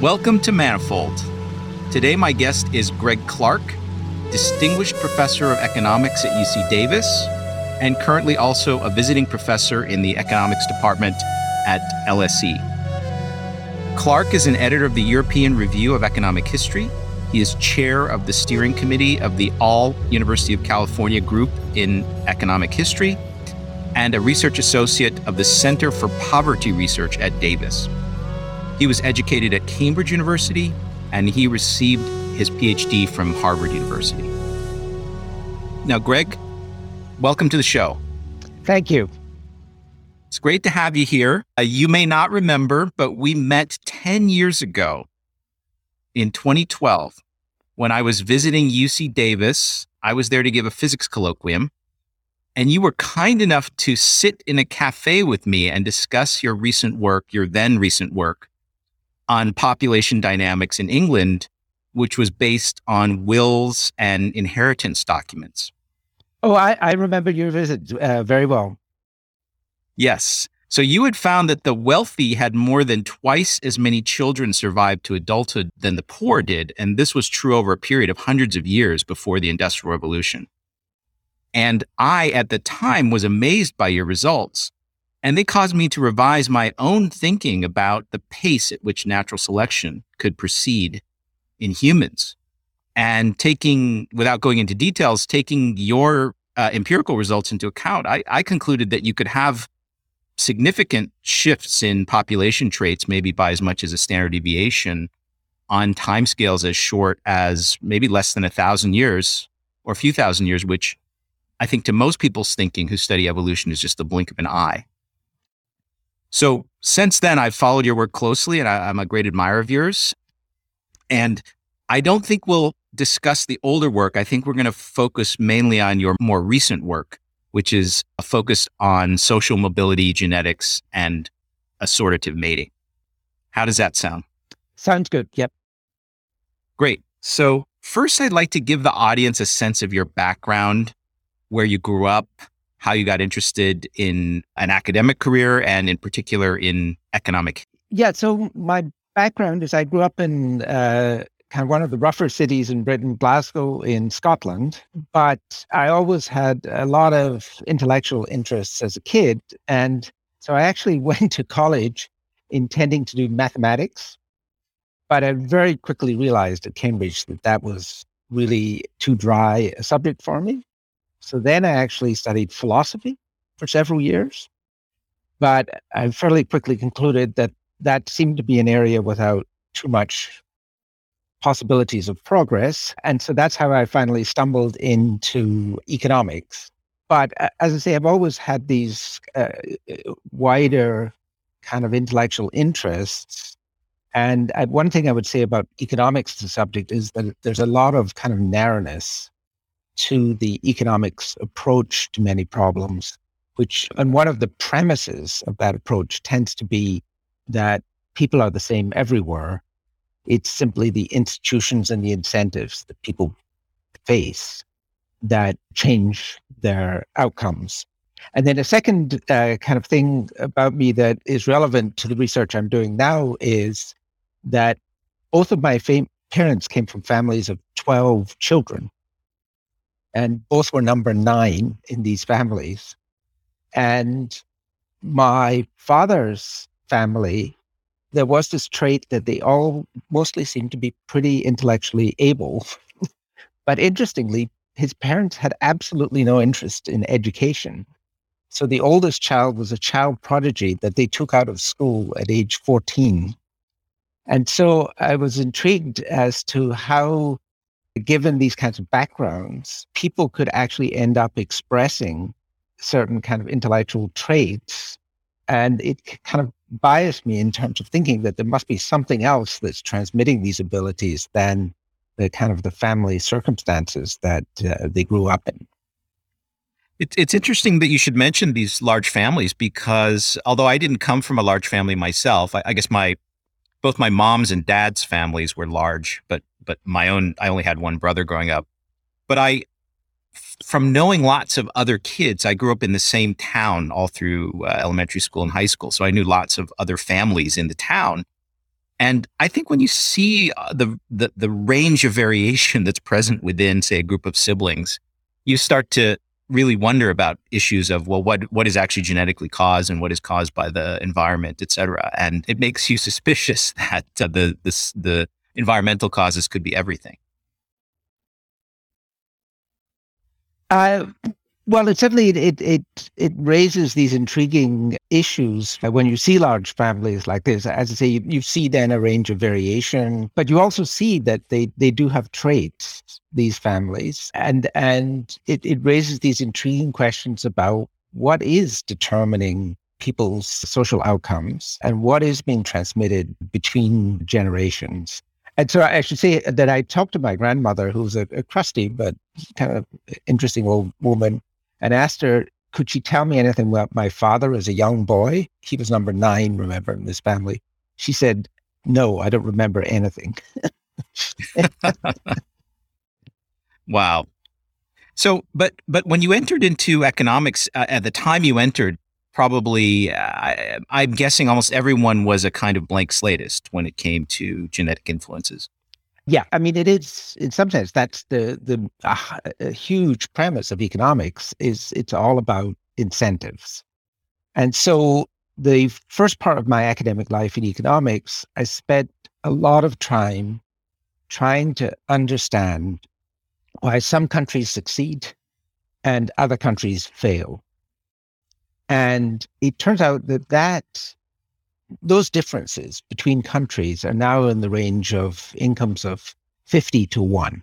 Welcome to Manifold. Today, my guest is Greg Clark, Distinguished Professor of Economics at UC Davis, and currently also a visiting professor in the Economics Department at LSE. Clark is an editor of the European Review of Economic History. He is chair of the steering committee of the All University of California Group in Economic History and a research associate of the Center for Poverty Research at Davis. He was educated at Cambridge University and he received his PhD from Harvard University. Now, Greg, welcome to the show. Thank you. It's great to have you here. Uh, you may not remember, but we met 10 years ago in 2012 when I was visiting UC Davis. I was there to give a physics colloquium. And you were kind enough to sit in a cafe with me and discuss your recent work, your then recent work on population dynamics in England, which was based on wills and inheritance documents. Oh, I, I remember your visit uh, very well. Yes. So you had found that the wealthy had more than twice as many children survive to adulthood than the poor did. And this was true over a period of hundreds of years before the Industrial Revolution. And I, at the time, was amazed by your results and they caused me to revise my own thinking about the pace at which natural selection could proceed in humans. And taking, without going into details, taking your uh, empirical results into account, I, I concluded that you could have significant shifts in population traits, maybe by as much as a standard deviation on timescales as short as maybe less than a thousand years or a few thousand years, which I think to most people's thinking who study evolution is just the blink of an eye. So since then, I've followed your work closely and I, am a great admirer of yours. And I don't think we'll discuss the older work. I think we're going to focus mainly on your more recent work, which is a focus on social mobility, genetics, and assortative mating. How does that sound? Sounds good. Yep. Great. So, first, I'd like to give the audience a sense of your background, where you grew up, how you got interested in an academic career and in particular in economic. Yeah, so my background is I grew up in uh, kind of one of the rougher cities in Britain, Glasgow in Scotland, but I always had a lot of intellectual interests as a kid. And so I actually went to college intending to do mathematics, but I very quickly realized at Cambridge that that was really too dry a subject for me. So then I actually studied philosophy for several years. But I fairly quickly concluded that that seemed to be an area without too much possibilities of progress. And so that's how I finally stumbled into economics. But as I say, I've always had these uh, wider kind of intellectual interests. And one thing I would say about economics, the subject, is that there's a lot of kind of narrowness to the economics approach to many problems, which, and one of the premises of that approach tends to be that people are the same everywhere. It's simply the institutions and the incentives that people face that change their outcomes. And then a second uh, kind of thing about me that is relevant to the research I'm doing now is that both of my fam- parents came from families of 12 children and both were number nine in these families. And my father's family, there was this trait that they all mostly seemed to be pretty intellectually able. but interestingly, his parents had absolutely no interest in education. So the oldest child was a child prodigy that they took out of school at age 14. And so I was intrigued as to how given these kinds of backgrounds, people could actually end up expressing certain kind of intellectual traits. And it kind of biased me in terms of thinking that there must be something else that's transmitting these abilities than the kind of the family circumstances that uh, they grew up in. it's interesting that you should mention these large families because although I didn't come from a large family myself, I, I guess my both my mom's and dad's families were large, but but my own I only had one brother growing up. But I from knowing lots of other kids, I grew up in the same town all through uh, elementary school and high school, so I knew lots of other families in the town. And I think when you see uh, the, the, the range of variation that's present within, say, a group of siblings, you start to really wonder about issues of well, what what is actually genetically caused and what is caused by the environment, et cetera. And it makes you suspicious that uh, the the the environmental causes could be everything. Uh, well, it certainly it it it raises these intriguing issues when you see large families like this. As I say, you, you see then a range of variation, but you also see that they they do have traits. These families, and and it it raises these intriguing questions about what is determining people's social outcomes and what is being transmitted between generations. And so I should say that I talked to my grandmother, who's a, a crusty but kind of interesting old woman, and asked her, could she tell me anything about my father as a young boy? He was number nine, remember, in this family. She said, no, I don't remember anything. wow. So, but but when you entered into economics uh, at the time you entered, probably uh, I'm guessing almost everyone was a kind of blank slatist when it came to genetic influences. Yeah, I mean, it is in some sense that's the the uh, huge premise of economics is it's all about incentives, and so the first part of my academic life in economics, I spent a lot of time trying to understand why some countries succeed and other countries fail, and it turns out that that those differences between countries are now in the range of incomes of 50 to 1.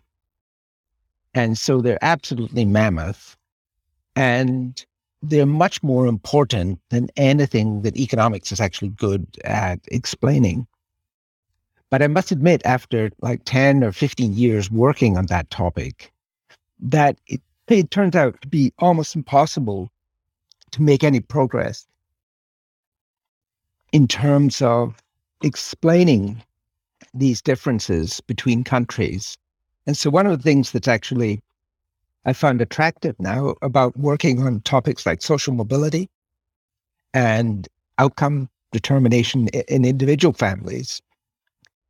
And so they're absolutely mammoth. And they're much more important than anything that economics is actually good at explaining. But I must admit, after like 10 or 15 years working on that topic, that it, it turns out to be almost impossible to make any progress in terms of explaining these differences between countries. And so, one of the things that's actually I found attractive now about working on topics like social mobility and outcome determination in individual families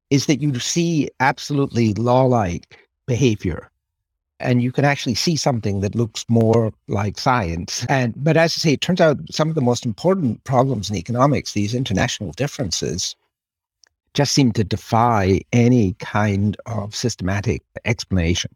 is that you see absolutely law like behavior and you can actually see something that looks more like science. And but as I say, it turns out some of the most important problems in economics, these international differences, just seem to defy any kind of systematic explanation.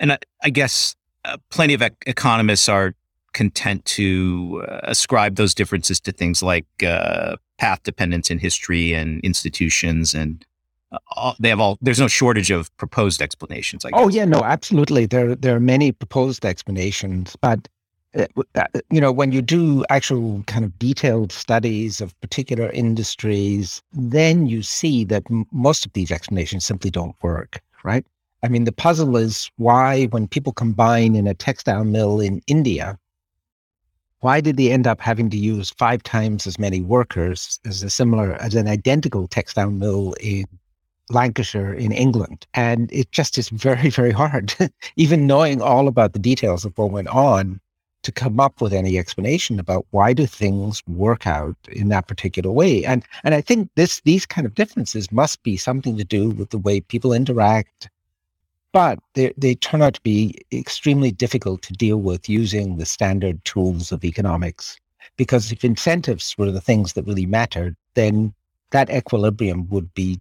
And I, I guess uh, plenty of ec- economists are content to uh, ascribe those differences to things like uh, path dependence in history and institutions and uh, they have all there's no shortage of proposed explanations oh yeah no absolutely. There there are many proposed explanations but uh, uh, you know when you do actual kind of detailed studies of particular industries then you see that m- most of these explanations simply don't work right? I mean the puzzle is why when people combine in a textile mill in india why did they end up having to use five times as many workers as a similar as an identical textile mill in Lancashire in England. And it just is very, very hard, even knowing all about the details of what went on, to come up with any explanation about why do things work out in that particular way. And and I think this these kind of differences must be something to do with the way people interact. But they, they turn out to be extremely difficult to deal with using the standard tools of economics. Because if incentives were the things that really mattered, then that equilibrium would be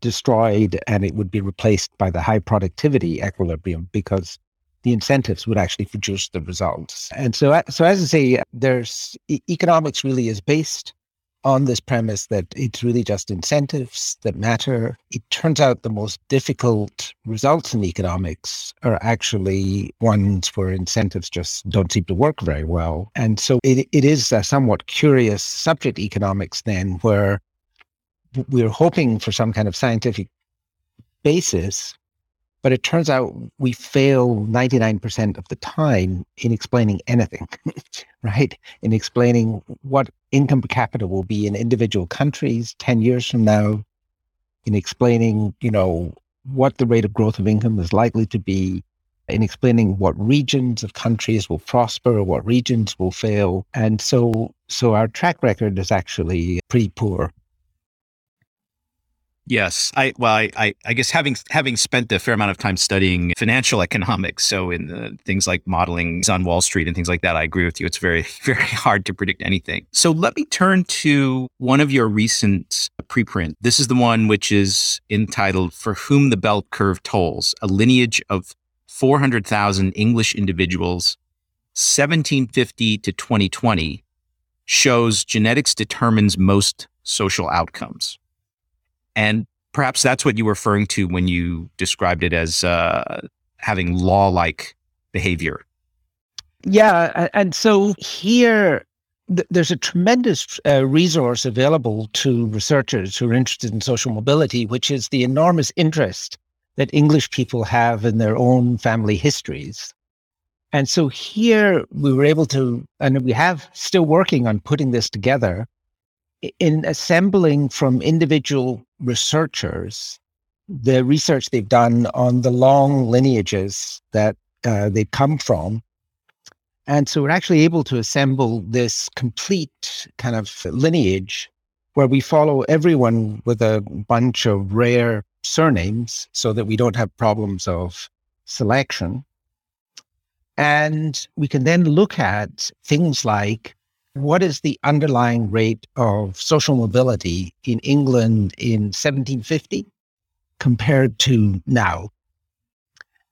destroyed and it would be replaced by the high productivity equilibrium because the incentives would actually produce the results. And so, so as I say, there's economics really is based on this premise that it's really just incentives that matter. It turns out the most difficult results in economics are actually ones where incentives just don't seem to work very well. And so it, it is a somewhat curious subject, economics, then, where we're hoping for some kind of scientific basis, but it turns out we fail 99% of the time in explaining anything, right? In explaining what income per capita will be in individual countries 10 years from now, in explaining, you know, what the rate of growth of income is likely to be, in explaining what regions of countries will prosper what regions will fail. And so so our track record is actually pretty poor Yes, I well, I, I, I guess having having spent a fair amount of time studying financial economics, so in the, things like modeling on Wall Street and things like that, I agree with you. It's very very hard to predict anything. So let me turn to one of your recent preprint. This is the one which is entitled "For Whom the Bell Curve Tolls: A Lineage of 400,000 English Individuals, 1750 to 2020." Shows genetics determines most social outcomes. And perhaps that's what you were referring to when you described it as uh, having law like behavior. Yeah. And so here, th- there's a tremendous uh, resource available to researchers who are interested in social mobility, which is the enormous interest that English people have in their own family histories. And so here we were able to, and we have still working on putting this together in assembling from individual researchers the research they've done on the long lineages that uh, they come from. And so we're actually able to assemble this complete kind of lineage where we follow everyone with a bunch of rare surnames so that we don't have problems of selection. And we can then look at things like what is the underlying rate of social mobility in England in 1750 compared to now?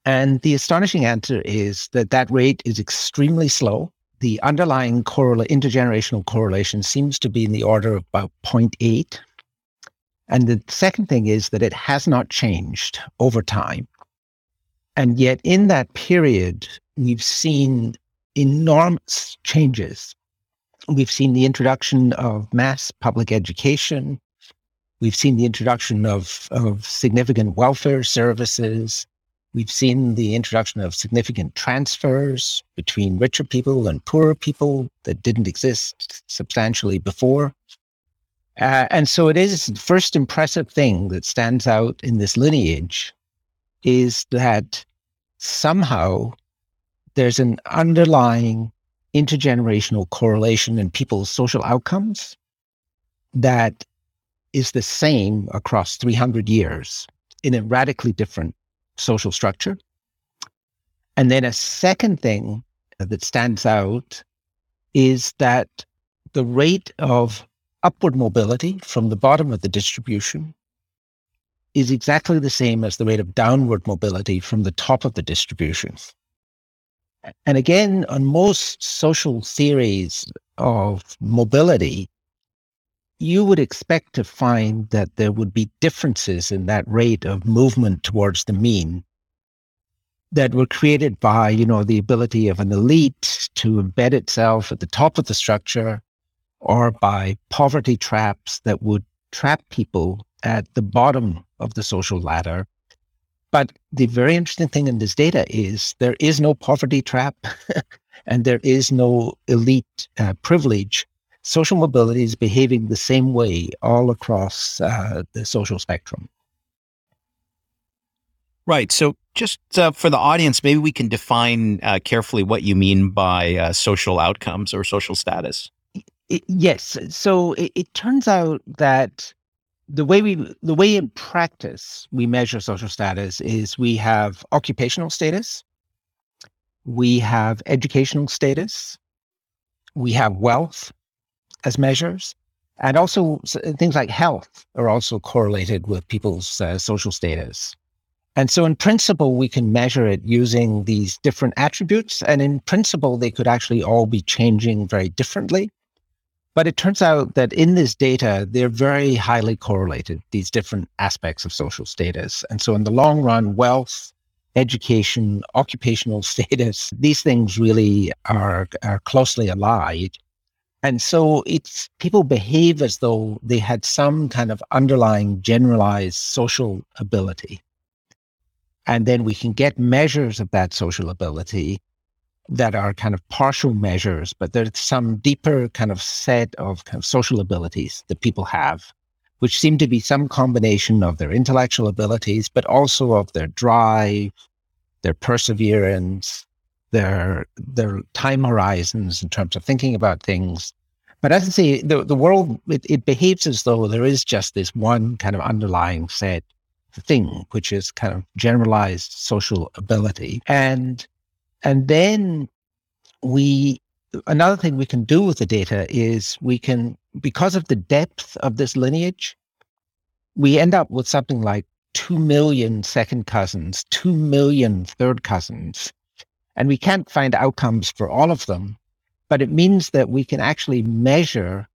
And the astonishing answer is that that rate is extremely slow. The underlying intergenerational correlation seems to be in the order of about 0.8. And the second thing is that it has not changed over time. And yet, in that period, we've seen enormous changes We've seen the introduction of mass public education. We've seen the introduction of, of significant welfare services. We've seen the introduction of significant transfers between richer people and poorer people that didn't exist substantially before. Uh, and so it is the first impressive thing that stands out in this lineage is that somehow there's an underlying intergenerational correlation in people's social outcomes that is the same across 300 years in a radically different social structure. And then a second thing that stands out is that the rate of upward mobility from the bottom of the distribution is exactly the same as the rate of downward mobility from the top of the distribution. And again, on most social theories of mobility, you would expect to find that there would be differences in that rate of movement towards the mean that were created by, you know, the ability of an elite to embed itself at the top of the structure or by poverty traps that would trap people at the bottom of the social ladder but the very interesting thing in this data is there is no poverty trap and there is no elite uh, privilege. Social mobility is behaving the same way all across uh, the social spectrum. Right. So, just uh, for the audience, maybe we can define uh, carefully what you mean by uh, social outcomes or social status. Yes. So, it, it turns out that the way we the way in practice we measure social status is we have occupational status we have educational status we have wealth as measures and also things like health are also correlated with people's uh, social status. And so in principle we can measure it using these different attributes and in principle they could actually all be changing very differently but it turns out that in this data, they're very highly correlated, these different aspects of social status. And so in the long run, wealth, education, occupational status, these things really are, are closely allied. And so it's people behave as though they had some kind of underlying generalized social ability. And then we can get measures of that social ability that are kind of partial measures, but there's some deeper kind of set of kind of social abilities that people have, which seem to be some combination of their intellectual abilities, but also of their drive, their perseverance, their their time horizons in terms of thinking about things, But as I say, the, the world, it, it behaves as though there is just this one kind of underlying set thing, which is kind of generalized social ability. And and then we another thing we can do with the data is we can, because of the depth of this lineage, we end up with something like 2 million second cousins, 2 million third cousins. And we can't find outcomes for all of them, but it means that we can actually measure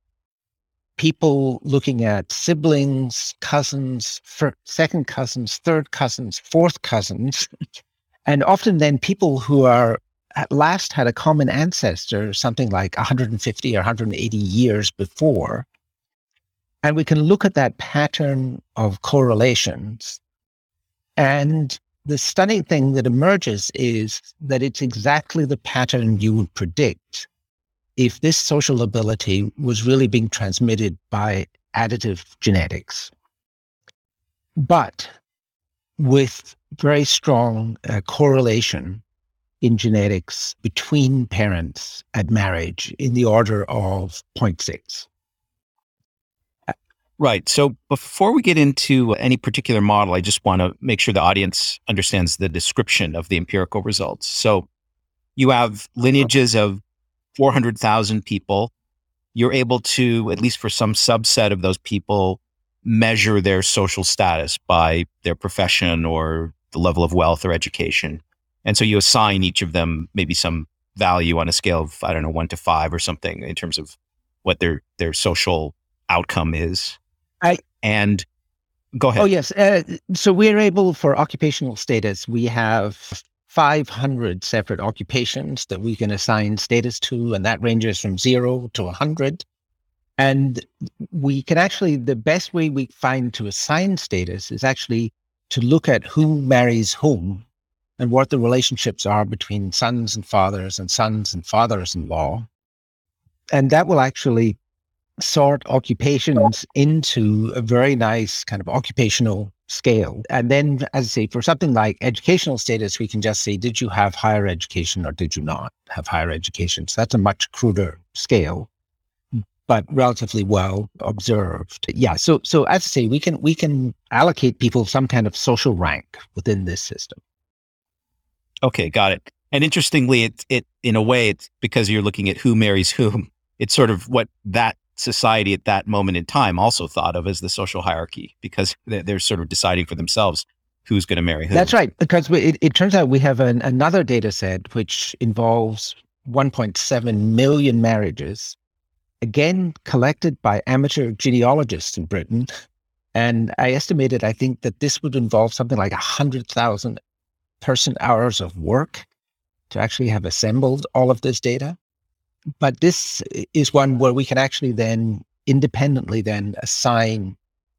people looking at siblings, cousins, second cousins, third cousins, fourth cousins, and often then people who are at last had a common ancestor something like 150 or 180 years before. And we can look at that pattern of correlations. And the stunning thing that emerges is that it's exactly the pattern you would predict if this social ability was really being transmitted by additive genetics. But with very strong uh, correlation in genetics between parents at marriage in the order of 0.6. Right. So before we get into any particular model, I just want to make sure the audience understands the description of the empirical results. So you have lineages of 400,000 people. You're able to, at least for some subset of those people, measure their social status by their profession or the level of wealth or education. And so you assign each of them maybe some value on a scale of, I don't know, one to five or something in terms of what their, their social outcome is. I, and go ahead. Oh, yes. Uh, so we're able for occupational status, we have 500 separate occupations that we can assign status to, and that ranges from zero to 100. And we can actually, the best way we find to assign status is actually to look at who marries whom and what the relationships are between sons and fathers and sons and fathers in law. And that will actually sort occupations into a very nice kind of occupational scale. And then, as I say, for something like educational status, we can just say, did you have higher education or did you not have higher education? So that's a much cruder scale, but relatively well observed. Yeah. So, so as I say, we can we can allocate people some kind of social rank within this system. Okay, got it. And interestingly, it it in a way, it's because you're looking at who marries whom. It's sort of what that society at that moment in time also thought of as the social hierarchy, because they're sort of deciding for themselves who's going to marry who. That's right. Because we, it, it turns out we have an, another data set which involves 1.7 million marriages, again collected by amateur genealogists in Britain. And I estimated, I think that this would involve something like 100,000 person hours of work to actually have assembled all of this data. But this is one where we can actually then independently then assign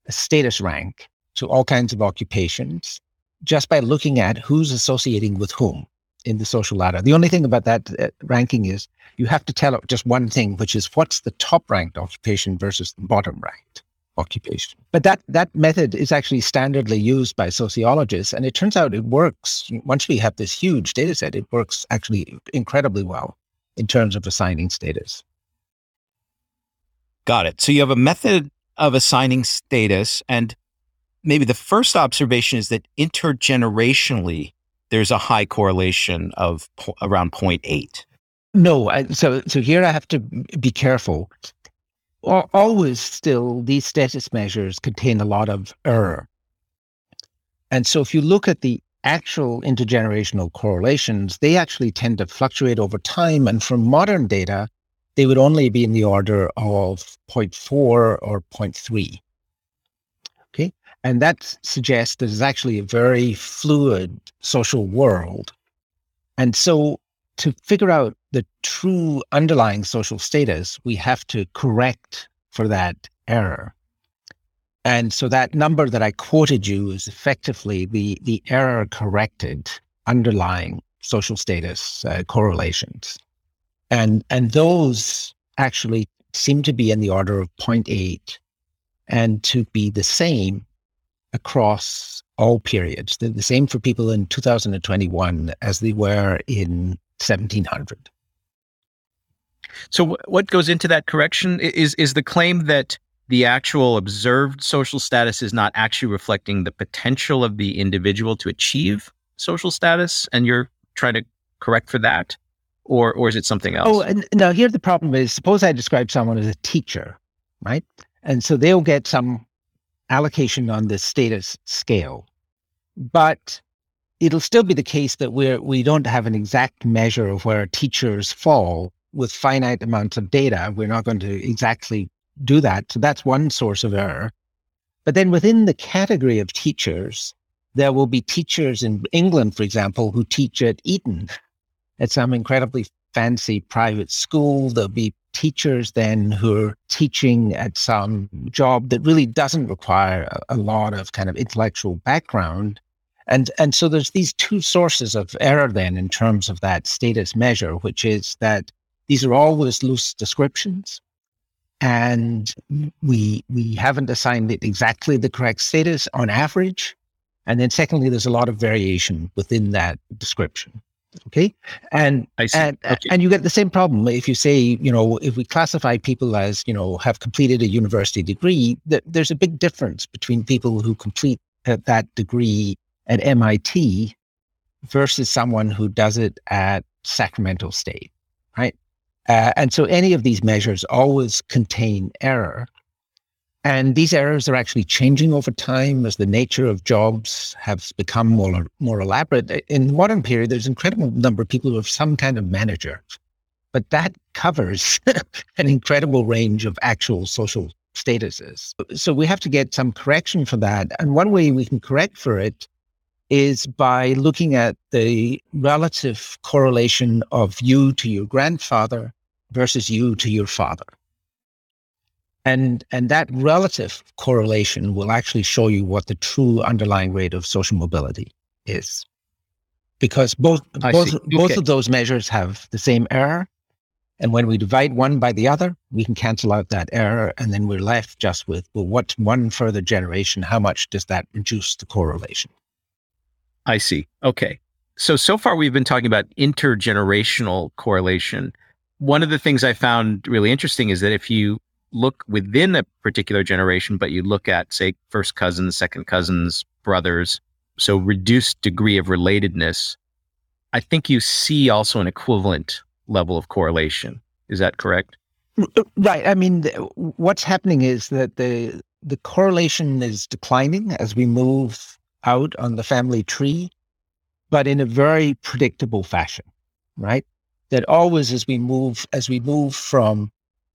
a status rank to all kinds of occupations just by looking at who's associating with whom in the social ladder. The only thing about that uh, ranking is you have to tell just one thing, which is what's the top ranked occupation versus the bottom ranked occupation. But that that method is actually standardly used by sociologists, and it turns out it works. Once we have this huge data set, it works actually incredibly well in terms of assigning status. Got it. So you have a method of assigning status, and maybe the first observation is that intergenerationally there's a high correlation of po- around 0.8. No, I, so so here I have to be careful always still these status measures contain a lot of error. And so if you look at the actual intergenerational correlations, they actually tend to fluctuate over time. And from modern data, they would only be in the order of 0.4 or 0.3. And that suggests that it's actually a very fluid social world. And so to figure out the true underlying social status, we have to correct for that error. And so that number that I quoted you is effectively the, the error corrected underlying social status uh, correlations. And, and those actually seem to be in the order of 0.8 and to be the same across all periods. They're the same for people in 2021 as they were in 1700. So, what goes into that correction is is the claim that the actual observed social status is not actually reflecting the potential of the individual to achieve social status, and you're trying to correct for that, or or is it something else? Oh, and now here the problem is: suppose I describe someone as a teacher, right? And so they'll get some allocation on the status scale, but it'll still be the case that we're we don't have an exact measure of where teachers fall with finite amounts of data. We're not going to exactly do that. So that's one source of error. But then within the category of teachers, there will be teachers in England, for example, who teach at Eton at some incredibly fancy private school. There'll be teachers then who are teaching at some job that really doesn't require a, a lot of kind of intellectual background. And, and so there's these two sources of error then in terms of that status measure, which is that these are always loose descriptions and we we haven't assigned it exactly the correct status on average and then secondly there's a lot of variation within that description okay and and okay. and you get the same problem if you say you know if we classify people as you know have completed a university degree that there's a big difference between people who complete that degree at MIT versus someone who does it at Sacramento State right uh, and so any of these measures always contain error. And these errors are actually changing over time as the nature of jobs has become more, more elaborate. In the modern period, there's an incredible number of people who have some kind of manager, but that covers an incredible range of actual social statuses. So we have to get some correction for that. And one way we can correct for it is by looking at the relative correlation of you to your grandfather versus you to your father. And, and that relative correlation will actually show you what the true underlying rate of social mobility is. Because both, both, okay. both of those measures have the same error. And when we divide one by the other, we can cancel out that error. And then we're left just with, well, what's one further generation? How much does that reduce the correlation? I see. Okay. So, so far we've been talking about intergenerational correlation. One of the things I found really interesting is that if you look within a particular generation, but you look at, say, first cousins, second cousins, brothers, so reduced degree of relatedness, I think you see also an equivalent level of correlation. Is that correct? Uh, right. I mean, what's happening is that the the correlation is declining as we move out on the family tree, but in a very predictable fashion, right? That always as we move, as we move from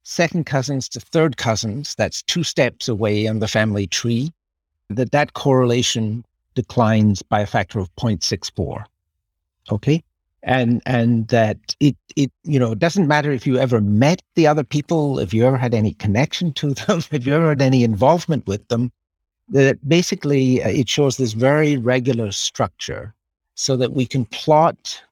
second cousins to third cousins, that's two steps away on the family tree, that that correlation declines by a factor of 0.64. Okay. And, and that it, it, you know, it doesn't matter if you ever met the other people, if you ever had any connection to them, if you ever had any involvement with them, that basically uh, it shows this very regular structure so that we can plot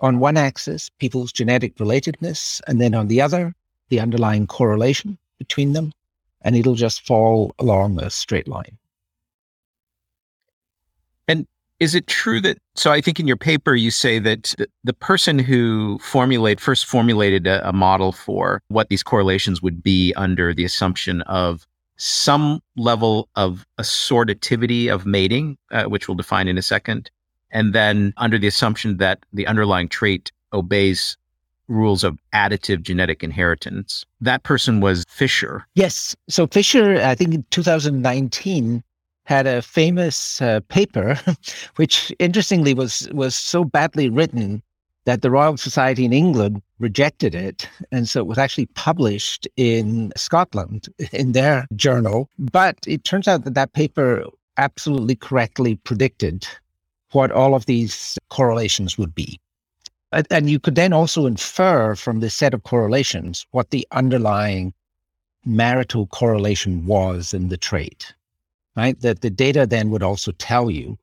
on one axis people's genetic relatedness and then on the other the underlying correlation between them and it'll just fall along a straight line. And is it true that so i think in your paper you say that the person who formulate first formulated a, a model for what these correlations would be under the assumption of some level of assortativity of mating, uh, which we'll define in a second, and then under the assumption that the underlying trait obeys rules of additive genetic inheritance. That person was Fisher. Yes. So Fisher, I think in 2019, had a famous uh, paper, which interestingly was was so badly written that the Royal Society in England rejected it. And so it was actually published in Scotland in their journal. But it turns out that that paper absolutely correctly predicted what all of these correlations would be. And you could then also infer from this set of correlations what the underlying marital correlation was in the trait, right? That the data then would also tell you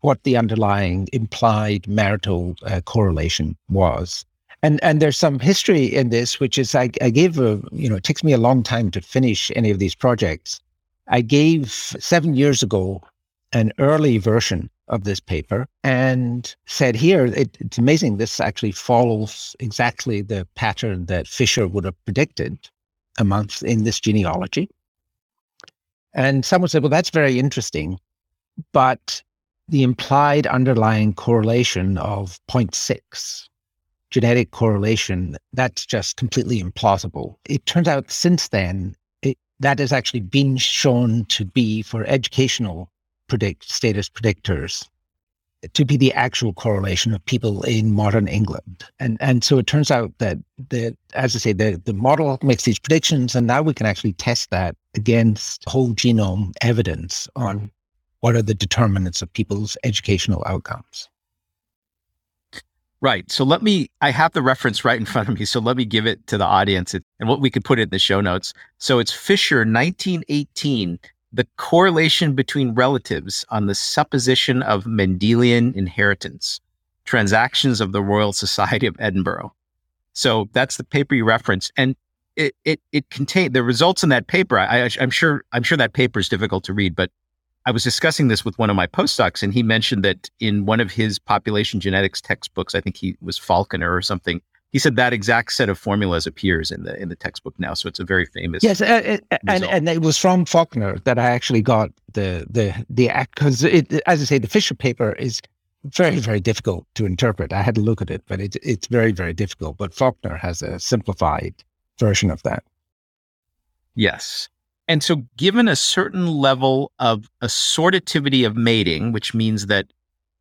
what the underlying implied marital uh, correlation was. And and there's some history in this, which is I, I gave a you know it takes me a long time to finish any of these projects. I gave seven years ago an early version of this paper and said here it, it's amazing. This actually follows exactly the pattern that fisher would have predicted amongst in this genealogy. And someone said well that's very interesting but the implied underlying correlation of 0.6 genetic correlation that's just completely implausible. It turns out since then it, that has actually been shown to be for educational predict status predictors to be the actual correlation of people in modern England. And and so it turns out that the as I say, the, the model makes these predictions and now we can actually test that against whole genome evidence on what are the determinants of people's educational outcomes. Right. So let me, I have the reference right in front of me. So let me give it to the audience and what we could put in the show notes. So it's Fisher, 1918, the correlation between relatives on the supposition of Mendelian inheritance, transactions of the Royal Society of Edinburgh. So that's the paper you referenced, and it it it contained the results in that paper. I, I'm sure I'm sure that paper is difficult to read, but I was discussing this with one of my postdocs, and he mentioned that in one of his population genetics textbooks, I think he was Falconer or something, he said that exact set of formulas appears in the in the textbook now, so it's a very famous. Yes, uh, uh and and it was from Falconer that I actually got the the the act because it, as I say, the Fisher paper is very very difficult to interpret. I had to look at it, but it, it's very very difficult. But Falconer has a simplified version of that. Yes. And so, given a certain level of assortativity of mating, which means that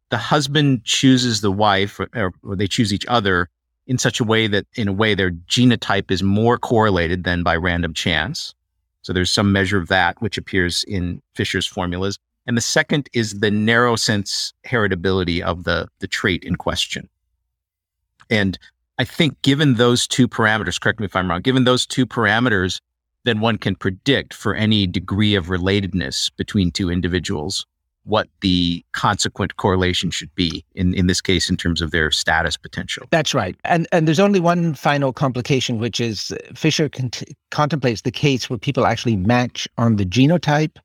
the husband chooses the wife or, or they choose each other in such a way that, in a way, their genotype is more correlated than by random chance. So there's some measure of that, which appears in Fisher's formulas. And the second is the narrow sense heritability of the, the trait in question. And I think given those two parameters, correct me if I'm wrong, given those two parameters, then one can predict for any degree of relatedness between two individuals what the consequent correlation should be in, in this case in terms of their status potential. That's right. And and there's only one final complication, which is Fisher cont- contemplates the case where people actually match on the genotype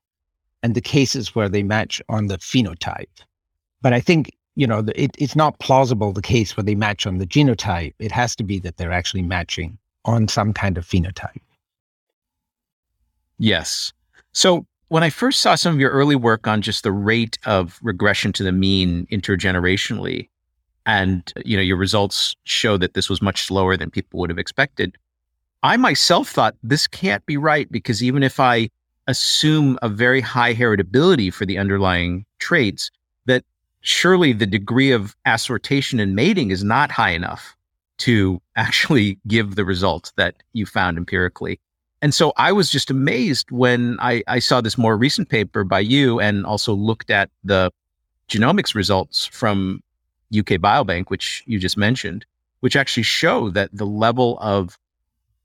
and the cases where they match on the phenotype. But I think, you know, it, it's not plausible the case where they match on the genotype. It has to be that they're actually matching on some kind of phenotype. Yes. So when I first saw some of your early work on just the rate of regression to the mean intergenerationally, and you know your results show that this was much slower than people would have expected, I myself thought this can't be right because even if I assume a very high heritability for the underlying traits, that surely the degree of assortation and mating is not high enough to actually give the results that you found empirically. And so I was just amazed when I, I saw this more recent paper by you and also looked at the genomics results from UK Biobank, which you just mentioned, which actually show that the level of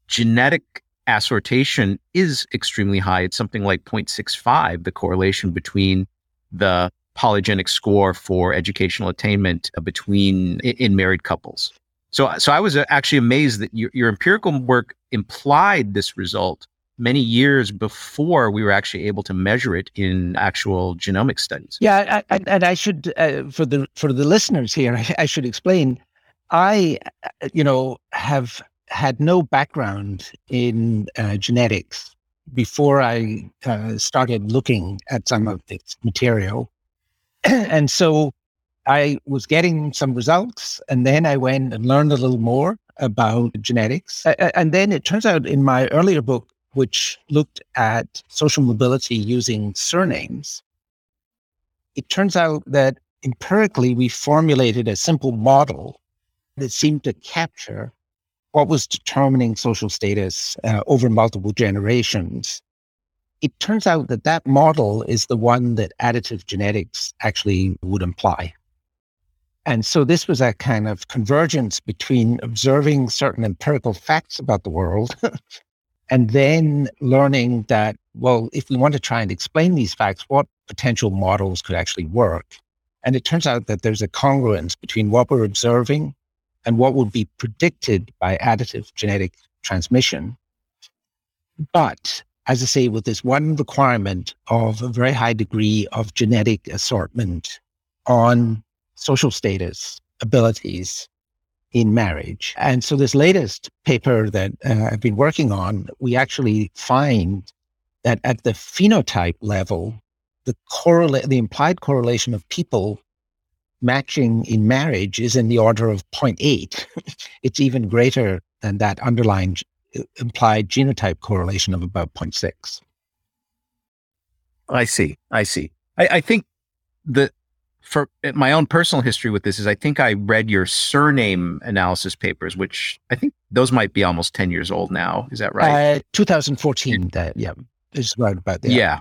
genetic assortation is extremely high. It's something like 0.65, the correlation between the polygenic score for educational attainment uh, between in married couples. So, so I was uh, actually amazed that your, your empirical work implied this result many years before we were actually able to measure it in actual genomic studies. Yeah, I, I, and I should uh, for the for the listeners here, I, I should explain. I, uh, you know, have had no background in uh, genetics before I uh, started looking at some of this material, and so I was getting some results, and then I went and learned a little more about genetics. And then it turns out in my earlier book, which looked at social mobility using surnames, it turns out that empirically we formulated a simple model that seemed to capture what was determining social status uh, over multiple generations. It turns out that that model is the one that additive genetics actually would imply. And so this was a kind of convergence between observing certain empirical facts about the world and then learning that, well, if we want to try and explain these facts, what potential models could actually work? And it turns out that there's a congruence between what we're observing and what would be predicted by additive genetic transmission. But as I say, with this one requirement of a very high degree of genetic assortment on social status, abilities in marriage. And so, this latest paper that uh, I've been working on, we actually find that at the phenotype level, the correlate, the implied correlation of people matching in marriage is in the order of 0.8. it's even greater than that underlying implied genotype correlation of about 0.6. I see. I see. I, I think the for my own personal history with this is I think I read your surname analysis papers, which I think those might be almost 10 years old now. Is that right? Uh, 2014. That, yeah, is right about there. Yeah.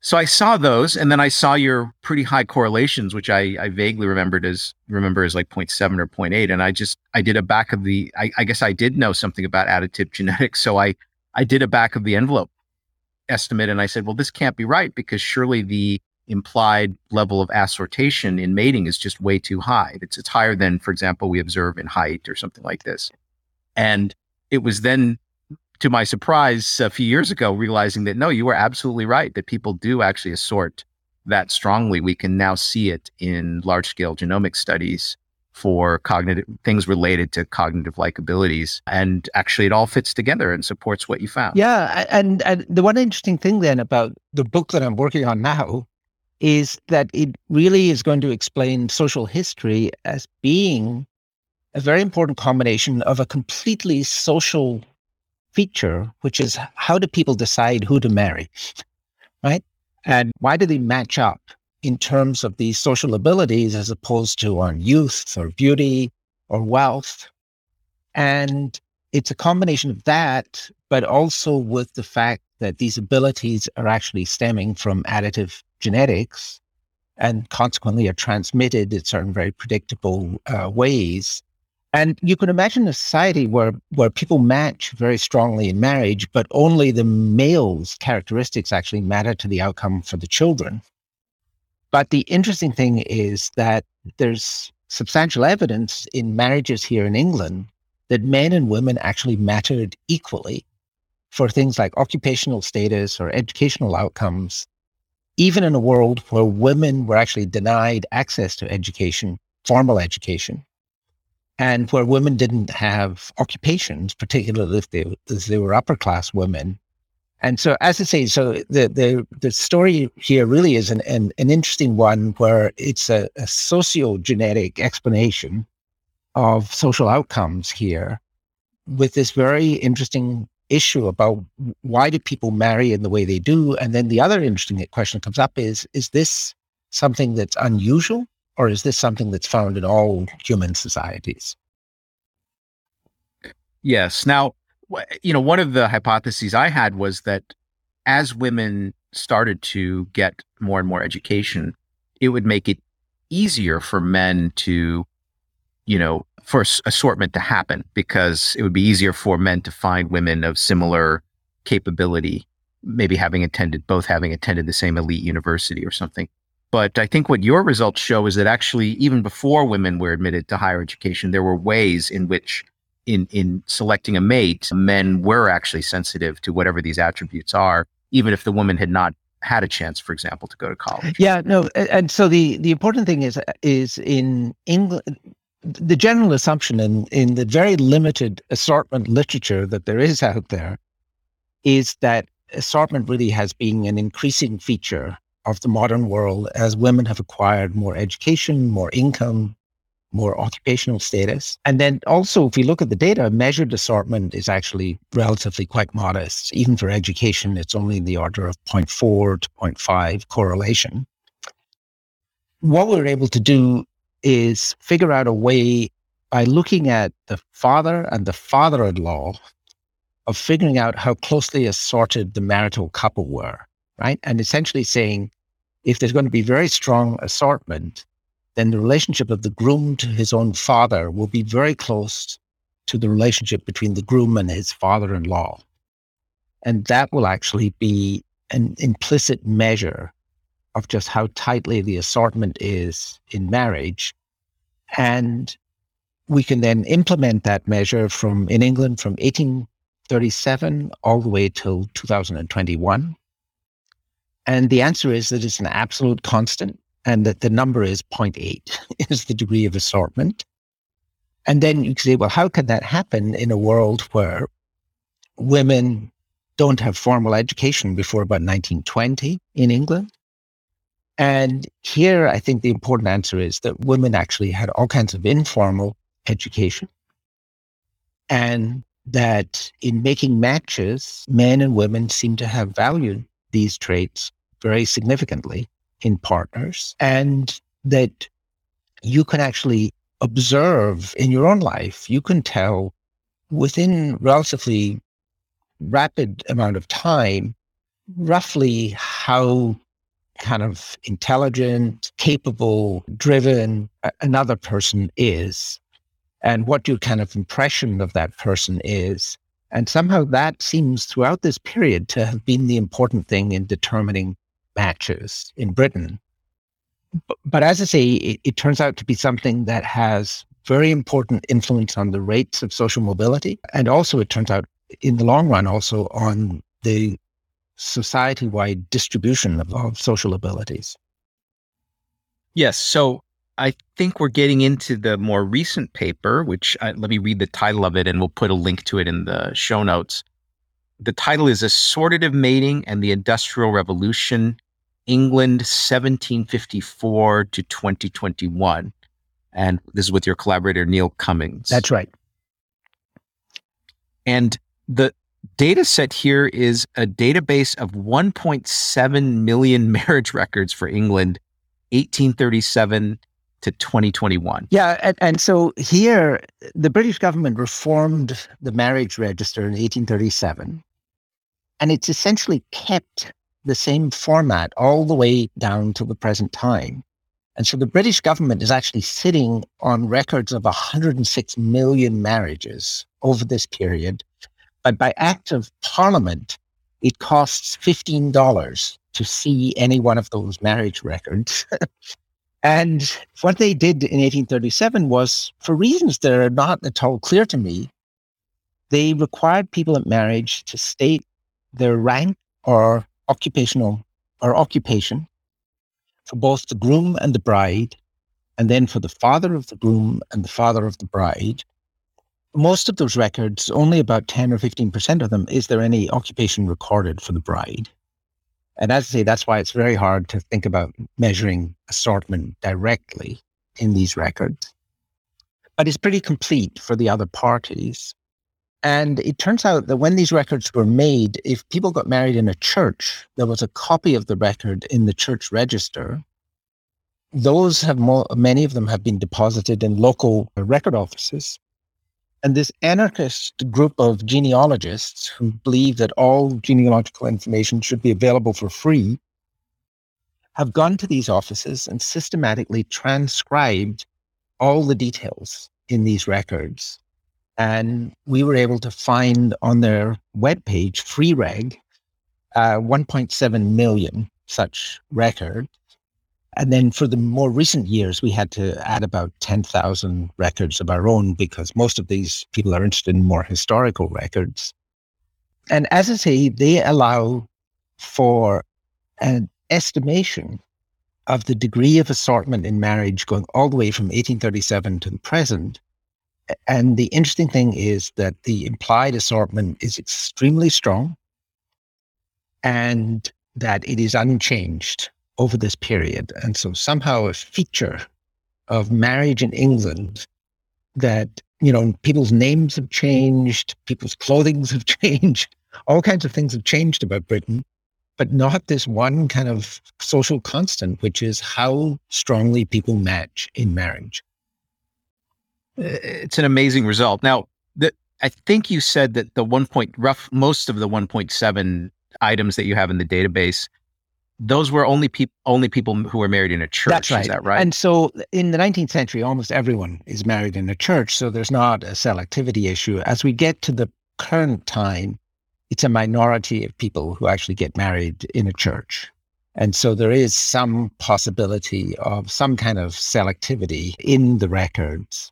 So I saw those, and then I saw your pretty high correlations, which I, I vaguely remembered as remember as like 0.7 or 0.8. And I just I did a back of the I, I guess I did know something about additive genetics, so I I did a back of the envelope estimate, and I said, well, this can't be right because surely the implied level of assortation in mating is just way too high. It's it's higher than, for example, we observe in height or something like this. And it was then to my surprise a few years ago, realizing that no, you were absolutely right, that people do actually assort that strongly. We can now see it in large scale genomic studies for cognitive things related to cognitive like abilities. And actually, it all fits together and supports what you found. Yeah. And, and the one interesting thing then about the book that I'm working on now is that it really is going to explain social history as being a very important combination of a completely social feature, which is how do people decide who to marry, right? And why do they match up in terms of these social abilities as opposed to on youth or beauty or wealth? And it's a combination of that, but also with the fact that these abilities are actually stemming from additive genetics and consequently are transmitted in certain very predictable uh, ways and you can imagine a society where, where people match very strongly in marriage, but only the male's characteristics actually matter to the outcome for the children. But the interesting thing is that there's substantial evidence in marriages here in England that men and women actually mattered equally for things like occupational status or educational outcomes, even in a world where women were actually denied access to education, formal education and where women didn't have occupations, particularly if they, if they were upper class women. And so, as I say, so the the, the story here really is an, an, an interesting one where it's a, a sociogenetic explanation of social outcomes here with this very interesting issue about why do people marry in the way they do and then the other interesting question that comes up is is this something that's unusual or is this something that's found in all human societies? Yes. Now, you know, one of the hypotheses I had was that as women started to get more and more education, it would make it easier for men to, you know, for assortment to happen because it would be easier for men to find women of similar capability, maybe having attended, both having attended the same elite university or something. But I think what your results show is that actually, even before women were admitted to higher education, there were ways in which, in in selecting a mate, men were actually sensitive to whatever these attributes are, even if the woman had not had a chance, for example, to go to college. Yeah, no, and so the the important thing is is in England. The general assumption in, in the very limited assortment literature that there is out there is that assortment really has been an increasing feature of the modern world as women have acquired more education, more income, more occupational status. And then also, if we look at the data, measured assortment is actually relatively quite modest. Even for education, it's only in the order of 0.4 to 0.5 correlation. What we're able to do is figure out a way by looking at the father and the father in law of figuring out how closely assorted the marital couple were right? And essentially saying if there's going to be very strong assortment, then the relationship of the groom to his own father will be very close to the relationship between the groom and his father in law. And that will actually be an implicit measure of just how tightly the assortment is in marriage. And we can then implement that measure from in England from 1837 all the way till 2021? And the answer is that it's an absolute constant and that the number is 0.8 is the degree of assortment. And then you can say, well, how can that happen in a world where women don't have formal education before about 1920 in England? And here, I think the important answer is that women actually had all kinds of informal education. And that in making matches, men and women seem to have valued these traits very significantly in partners. And that you can actually observe in your own life, you can tell within relatively rapid amount of time, roughly how kind of intelligent, capable, driven another person is and what your kind of impression of that person is. And somehow that seems throughout this period to have been the important thing in determining matches in Britain. But, as I say, it, it turns out to be something that has very important influence on the rates of social mobility. And also, it turns out in the long run, also on the society wide distribution of, of social abilities. Yes. So I think we're getting into the more recent paper, which uh, let me read the title of it and we'll put a link to it in the show notes. The title is Assortative Mating and the Industrial Revolution, England 1754 to 2021. And this is with your collaborator, Neil Cummins. That's right. And the data set here is a database of 1.7 million marriage records for England, 1837 to 2021. Yeah. And, and, so here, the British government reformed the marriage register in 1837, and it's essentially kept the same format all the way down to the present time. And so the British government is actually sitting on records of 106 million marriages over this period but by act of parliament, it costs $15 to see any one of those marriage records. and what they did in 1837 was, for reasons that are not at all clear to me, they required people at marriage to state their rank or occupational or occupation for both the groom and the bride, and then for the father of the groom and the father of the bride, most of those records, only about 10 or 15% of them, is there any occupation recorded for the bride? And as I say, that's why it's very hard to think about measuring assortment directly in these records. But it's pretty complete for the other parties. And it turns out that when these records were made, if people got married in a church, there was a copy of the record in the church register. Those have more, many of them have been deposited in local record offices. And this anarchist group of genealogists who believe that all genealogical information should be available for free have gone to these offices and systematically transcribed all the details in these records. And we were able to find on their webpage, FreeReg, uh, 1.7 million such records. And then for the more recent years, we had to add about 10,000 records of our own because most of these people are interested in more historical records. And as I say, they allow for an estimation of the degree of assortment in marriage going all the way from 1837 to the present. And the interesting thing is that the implied assortment is extremely strong and that it is unchanged over this period. And so somehow a feature of marriage in England that, you know, people's names have changed, people's clothings have changed, all kinds of things have changed about Britain, but not this one kind of social constant, which is how strongly people match in marriage. Uh, it's an amazing result. Now, the, I think you said that the one point rough, most of the 1.7 items that you have in the database those were only people only people who were married in a church. That's right. Is that right? And so in the 19th century, almost everyone is married in a church. So there's not a selectivity issue. As we get to the current time, it's a minority of people who actually get married in a church. And so there is some possibility of some kind of selectivity in the records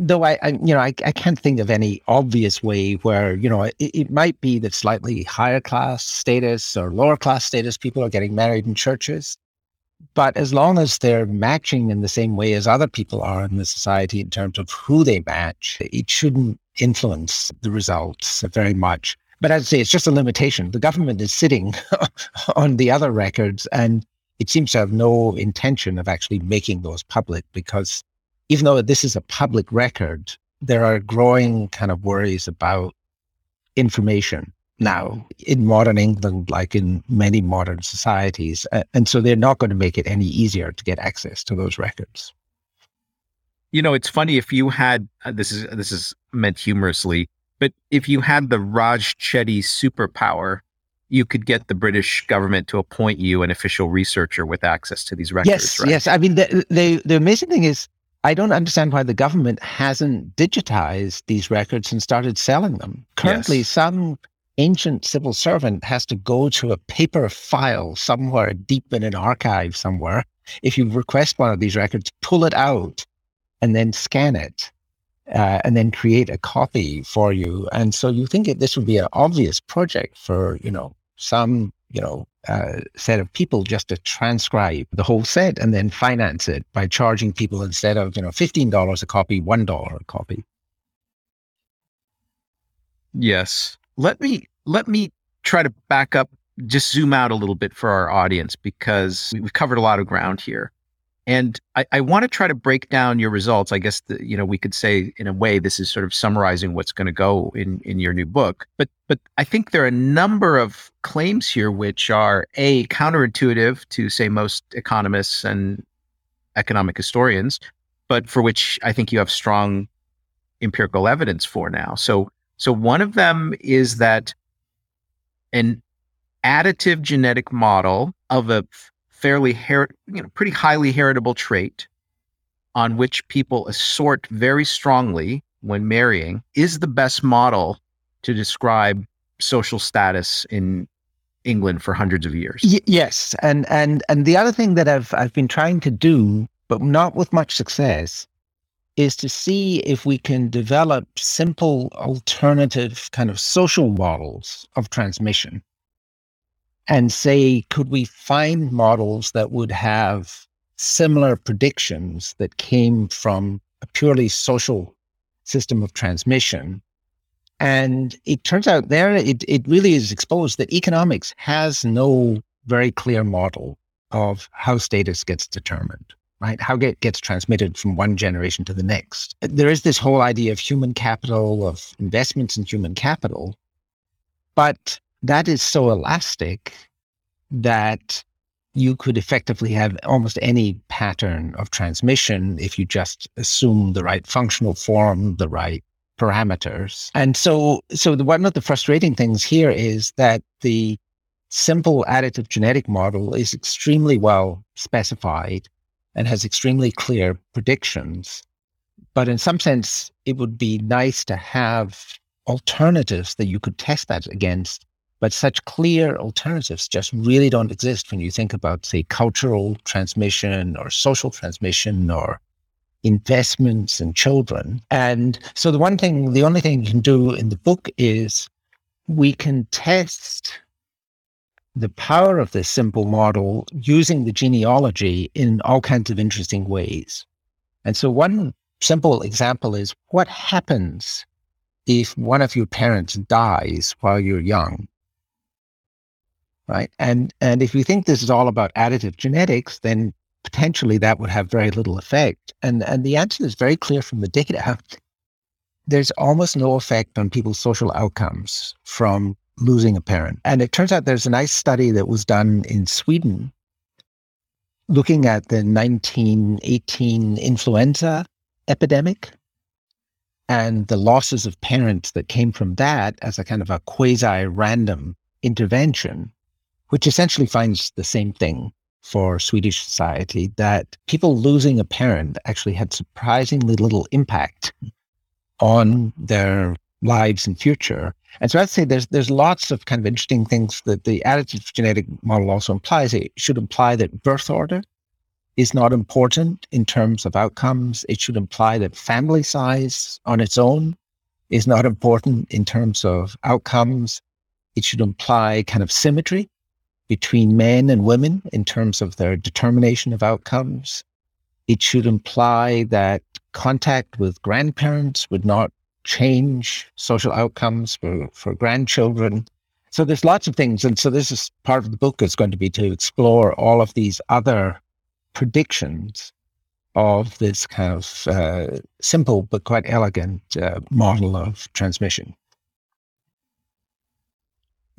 though I, I, you know, I, I can't think of any obvious way where, you know, it, it might be that slightly higher class status or lower class status people are getting married in churches. But as long as they're matching in the same way as other people are in the society in terms of who they match, it shouldn't influence the results very much. But as I say, it's just a limitation. The government is sitting on the other records and it seems to have no intention of actually making those public because even though this is a public record, there are growing kind of worries about information now in modern England, like in many modern societies. And so they're not going to make it any easier to get access to those records. You know, it's funny if you had uh, this is this is meant humorously, but if you had the Raj Chetty superpower, you could get the British government to appoint you an official researcher with access to these records. Yes, right? yes. I mean, the, the the amazing thing is I don't understand why the government hasn't digitized these records and started selling them. Currently, yes. some ancient civil servant has to go to a paper file somewhere deep in an archive somewhere. If you request one of these records, pull it out and then scan it. Uh, and then create a copy for you. And so you think this would be an obvious project for, you know, some, you know, uh, set of people just to transcribe the whole set and then finance it by charging people instead of you know fifteen dollars a copy, one dollar a copy. Yes. Let me let me try to back up, just zoom out a little bit for our audience because we've covered a lot of ground here. And I, I want to try to break down your results. I guess the, you know we could say in a way this is sort of summarizing what's going to go in in your new book. But but I think there are a number of claims here which are a counterintuitive to say most economists and economic historians, but for which I think you have strong empirical evidence for now. So so one of them is that an additive genetic model of a fairly her- you know pretty highly heritable trait on which people assort very strongly when marrying is the best model to describe social status in England for hundreds of years. Y- yes, and and and the other thing that I've I've been trying to do, but not with much success, is to see if we can develop simple alternative kind of social models of transmission and say, could we find models that would have similar predictions that came from a purely social system of transmission? And it turns out there, it, it really is exposed that economics has no very clear model of how status gets determined, right? How it gets transmitted from one generation to the next. There is this whole idea of human capital, of investments in human capital, but that is so elastic that you could effectively have almost any pattern of transmission if you just assume the right functional form, the right parameters. And so, so the, one of the frustrating things here is that the simple additive genetic model is extremely well specified and has extremely clear predictions. But in some sense, it would be nice to have alternatives that you could test that against but such clear alternatives just really don't exist when you think about, say, cultural transmission or social transmission or investments in children. And so the one thing, the only thing you can do in the book is we can test the power of this simple model using the genealogy in all kinds of interesting ways. And so one simple example is what happens if one of your parents dies while you're young? Right? And and if you think this is all about additive genetics, then potentially that would have very little effect. And and the answer is very clear from the data. There's almost no effect on people's social outcomes from losing a parent. And it turns out there's a nice study that was done in Sweden looking at the 1918 influenza epidemic and the losses of parents that came from that as a kind of a quasi random intervention which essentially finds the same thing for Swedish society that people losing a parent actually had surprisingly little impact on their lives and future. And so I'd say there's there's lots of kind of interesting things that the additive genetic model also implies. It should imply that birth order is not important in terms of outcomes. It should imply that family size on its own is not important in terms of outcomes. It should imply kind of symmetry between men and women in terms of their determination of outcomes. It should imply that contact with grandparents would not change social outcomes for, for grandchildren. So there's lots of things. And so this is part of the book is going to be to explore all of these other predictions of this kind of uh, simple but quite elegant uh, model of transmission.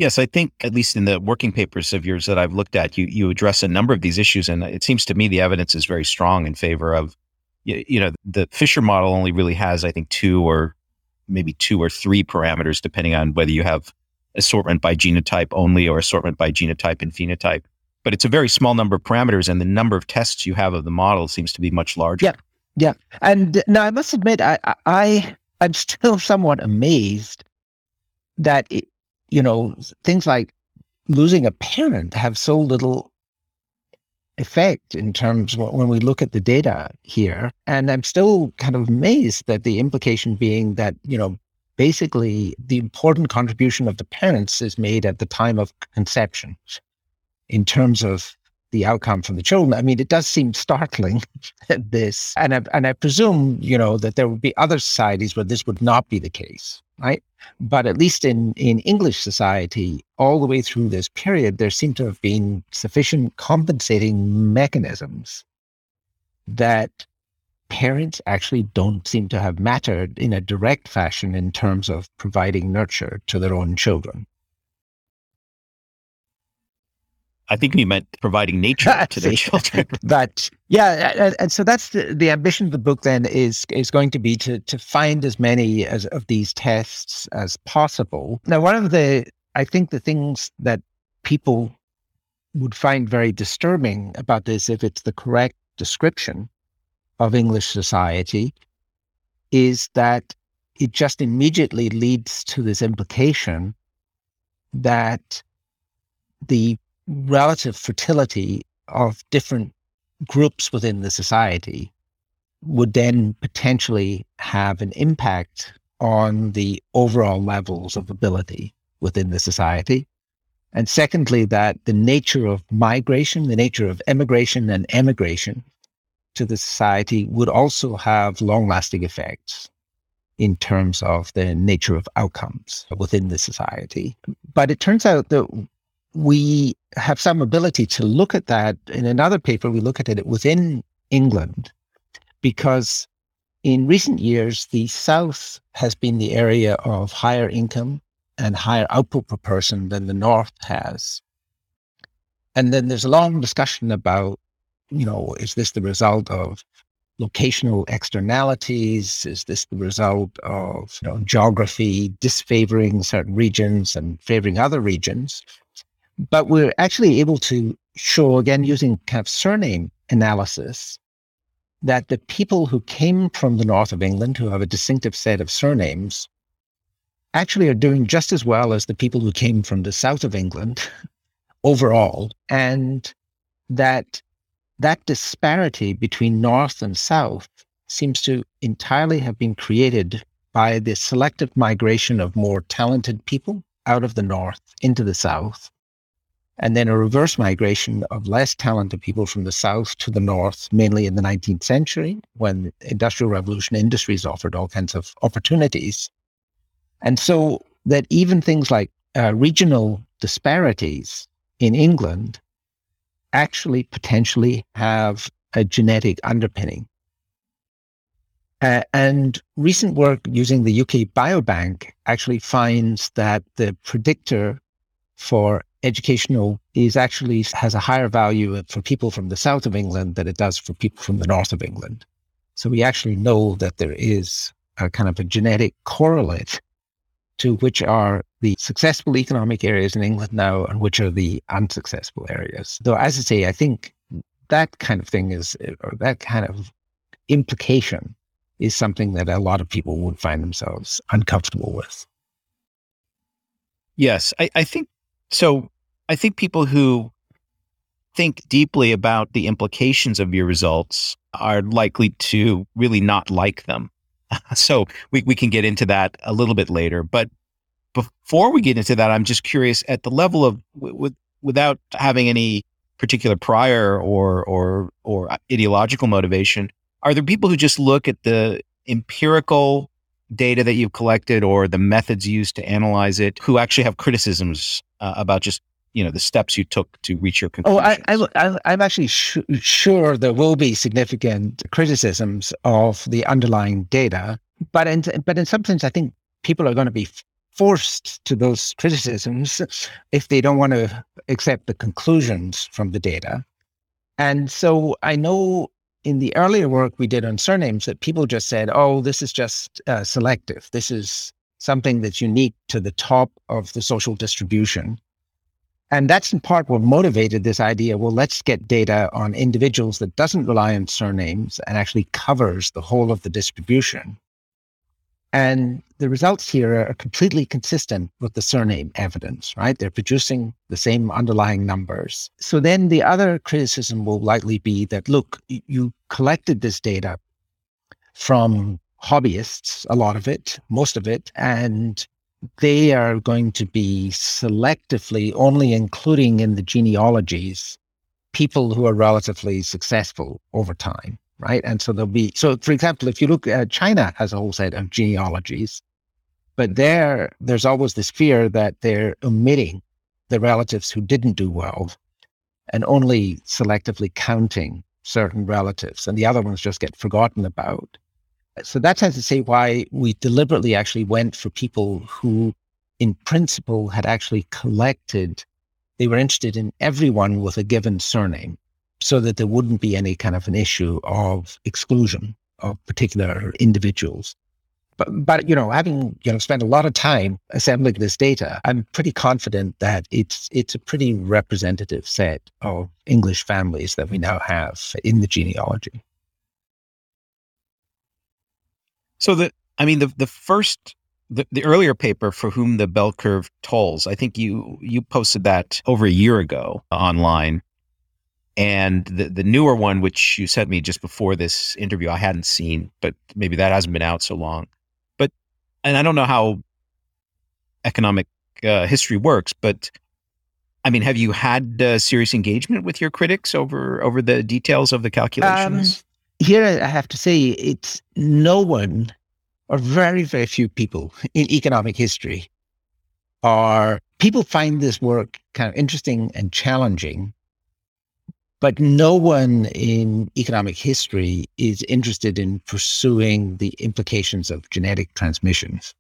Yes, I think at least in the working papers of yours that I've looked at, you you address a number of these issues, and it seems to me the evidence is very strong in favor of, you, you know, the Fisher model only really has I think two or maybe two or three parameters depending on whether you have assortment by genotype only or assortment by genotype and phenotype but it's a very small number of parameters and the number of tests you have of the model seems to be much larger. Yeah. Yeah. And now I must admit, I, I, I'm still somewhat amazed that, it, you know, things like losing a parent have so little effect in terms when we look at the data here. And I'm still kind of amazed that the implication being that, you know, basically the important contribution of the parents is made at the time of conception in terms of the outcome from the children. I mean, it does seem startling this, and I, and I presume you know that there would be other societies where this would not be the case, right? But at least in in English society, all the way through this period, there seem to have been sufficient compensating mechanisms that parents actually don't seem to have mattered in a direct fashion in terms of providing nurture to their own children. I think he meant providing nature to their children. but yeah, and, and, so that's the, the ambition of the book. Then is is going to be to to find as many as of these tests as possible. Now, one of the I think the things that people would find very disturbing about this, if it's the correct description of English society, is that it just immediately leads to this implication that the relative fertility of different groups within the society would then potentially have an impact on the overall levels of ability within the society. And secondly, that the nature of migration, the nature of emigration and emigration to the society would also have long lasting effects in terms of the nature of outcomes within the society. But it turns out that we have some ability to look at that. In another paper, we look at it within England because in recent years, the South has been the area of higher income and higher output per person than the North has. And then there's a long discussion about, you know, is this the result of locational externalities? Is this the result of you know, geography disfavoring certain regions and favoring other regions? But we're actually able to show, again, using kind of surname analysis, that the people who came from the north of England, who have a distinctive set of surnames, actually are doing just as well as the people who came from the south of England overall. And that that disparity between north and south seems to entirely have been created by the selective migration of more talented people out of the north into the south and then a reverse migration of less talented people from the south to the north, mainly in the 19th century, when industrial revolution industries offered all kinds of opportunities. And so that even things like uh, regional disparities in England actually potentially have a genetic underpinning. Uh, and recent work using the UK Biobank actually finds that the predictor for educational is actually has a higher value for people from the south of England than it does for people from the north of England. So we actually know that there is a kind of a genetic correlate to which are the successful economic areas in England now and which are the unsuccessful areas. Though, as I say, I think that kind of thing is, or that kind of implication is something that a lot of people would find themselves uncomfortable with. Yes, I, I think so I think people who think deeply about the implications of your results are likely to really not like them. so we, we can get into that a little bit later. But before we get into that, I'm just curious at the level of with, without having any particular prior or or or uh, ideological motivation, are there people who just look at the empirical data that you've collected or the methods used to analyze it who actually have criticisms uh, about just you know the steps you took to reach your conclusion? Oh, I, I, am actually sh- sure there will be significant criticisms of the underlying data, but in but in some sense, I think people are going to be forced to those criticisms if they don't want to accept the conclusions from the data. And so I know in the earlier work we did on surnames that people just said, "Oh, this is just uh, selective. This is something that's unique to the top of the social distribution." And that's in part what motivated this idea. Well, let's get data on individuals that doesn't rely on surnames and actually covers the whole of the distribution. And the results here are completely consistent with the surname evidence, right? They're producing the same underlying numbers. So then the other criticism will likely be that, look, you collected this data from hobbyists, a lot of it, most of it, and they are going to be selectively only including in the genealogies people who are relatively successful over time, right? And so there'll be, so for example, if you look at China has a whole set of genealogies, but there, there's always this fear that they're omitting the relatives who didn't do well and only selectively counting certain relatives and the other ones just get forgotten about. So that tends to say why we deliberately actually went for people who, in principle, had actually collected, they were interested in everyone with a given surname so that there wouldn't be any kind of an issue of exclusion of particular individuals. But, but you know, having you know spent a lot of time assembling this data, I'm pretty confident that it's it's a pretty representative set of English families that we now have in the genealogy. So the, I mean, the the first, the, the earlier paper for whom the bell curve tolls, I think you you posted that over a year ago online, and the the newer one, which you sent me just before this interview, I hadn't seen, but maybe that hasn't been out so long. But and I don't know how economic uh, history works, but I mean, have you had uh, serious engagement with your critics over over the details of the calculations? Um, here I have to say it's no one or very, very few people in economic history are people find this work kind of interesting and challenging, but no one in economic history is interested in pursuing the implications of genetic transmissions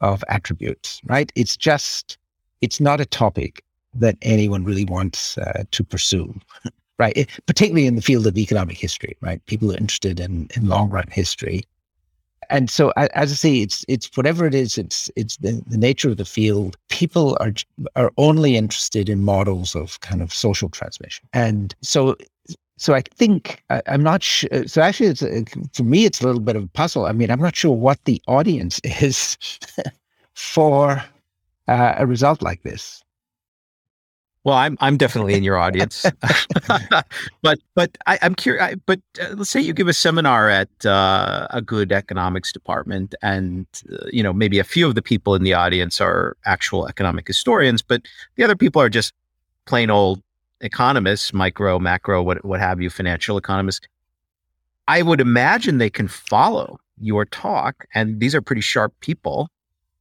of attributes, right? It's just, it's not a topic that anyone really wants uh, to pursue right? It, particularly in the field of economic history, right? People are interested in, in long run history. And so, as I say, it's it's whatever it is. It's it's the, the nature of the field. People are are only interested in models of kind of social transmission, and so so I think I, am not sure. So actually, it's a, for me, it's a little bit of a puzzle. I mean, I'm not sure what the audience is for uh, a result like this. Well, I'm I'm definitely in your audience, but but I, am curious. But uh, let's say you give a seminar at uh, a good economics department, and uh, you know maybe a few of the people in the audience are actual economic historians, but the other people are just plain old economists, micro, macro, what what have you, financial economists. I would imagine they can follow your talk, and these are pretty sharp people.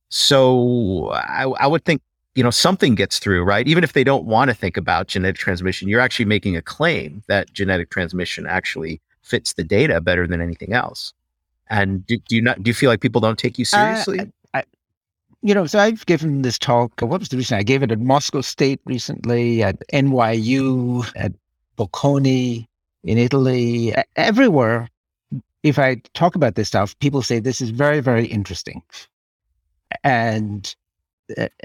So I, I would think you know something gets through right? Even if they don't want to think about genetic transmission you're actually making a claim that genetic transmission actually fits the data better than anything else. And do, do you not do you feel like people don't take you uh, seriously? Uh, I, you know so i've given this talk what was the reason? I gave it at moscow state recently at nyu at bocconi in italy everywhere. If i talk about this stuff people say this is very very interesting. And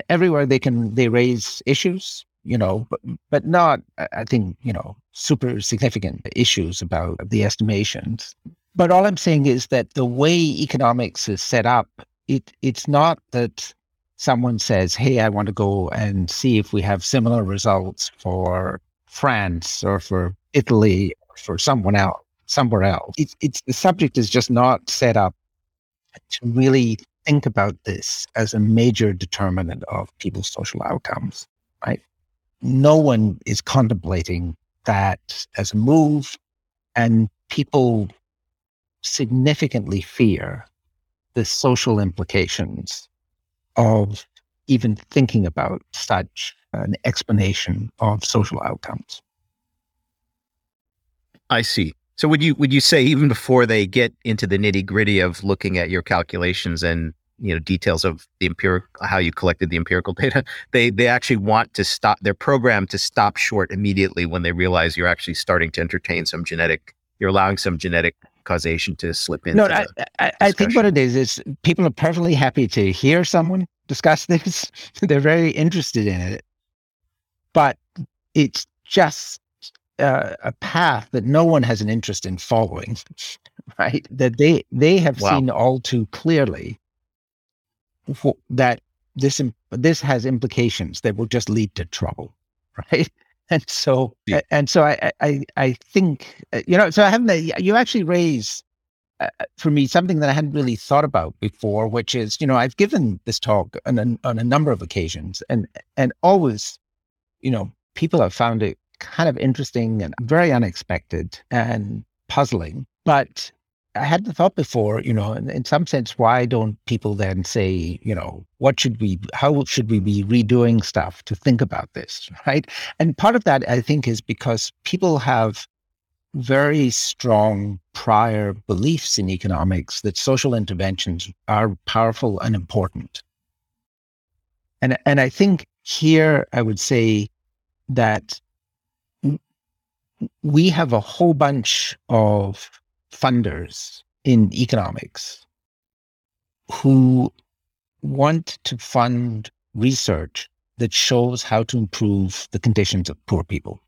everywhere they can they raise issues you know but but not i think you know super significant issues about the estimations but all i'm saying is that the way economics is set up it it's not that someone says hey i want to go and see if we have similar results for France or for Italy or for someone else, somewhere else. It's, it's the subject is just not set up to really think about this as a major determinant of people's social outcomes, right? No one is contemplating that as a move, and people significantly fear the social implications of even thinking about such an explanation of social outcomes. I see. So would you would you say even before they get into the nitty gritty of looking at your calculations and you know details of the empirical how you collected the empirical data, they they actually want to stop their program to stop short immediately when they realize you're actually starting to entertain some genetic you're allowing some genetic causation to slip in. No, I, I, I think what it is is people are perfectly happy to hear someone discuss this. They're very interested in it, but it's just uh, a path that no one has an interest in following, right? That they they have wow. seen all too clearly that this this has implications that will just lead to trouble, right? And so yeah. and so I I I think uh, you know so I haven't you actually raise uh, uh, for me something that I hadn't really thought about before, which is you know I've given this talk on a, on a number of occasions and and always you know people have found it kind of interesting and very unexpected and puzzling. But I had the thought before, you know, in, in, some sense, why don't people then say, you know, what should we, how should we be redoing stuff to think about this, right? And part of that, I think, is because people have very strong prior beliefs in economics that social interventions are powerful and important. And, and I think here I would say that we have a whole bunch of funders in economics who want to fund research that shows how to improve the conditions of poor people.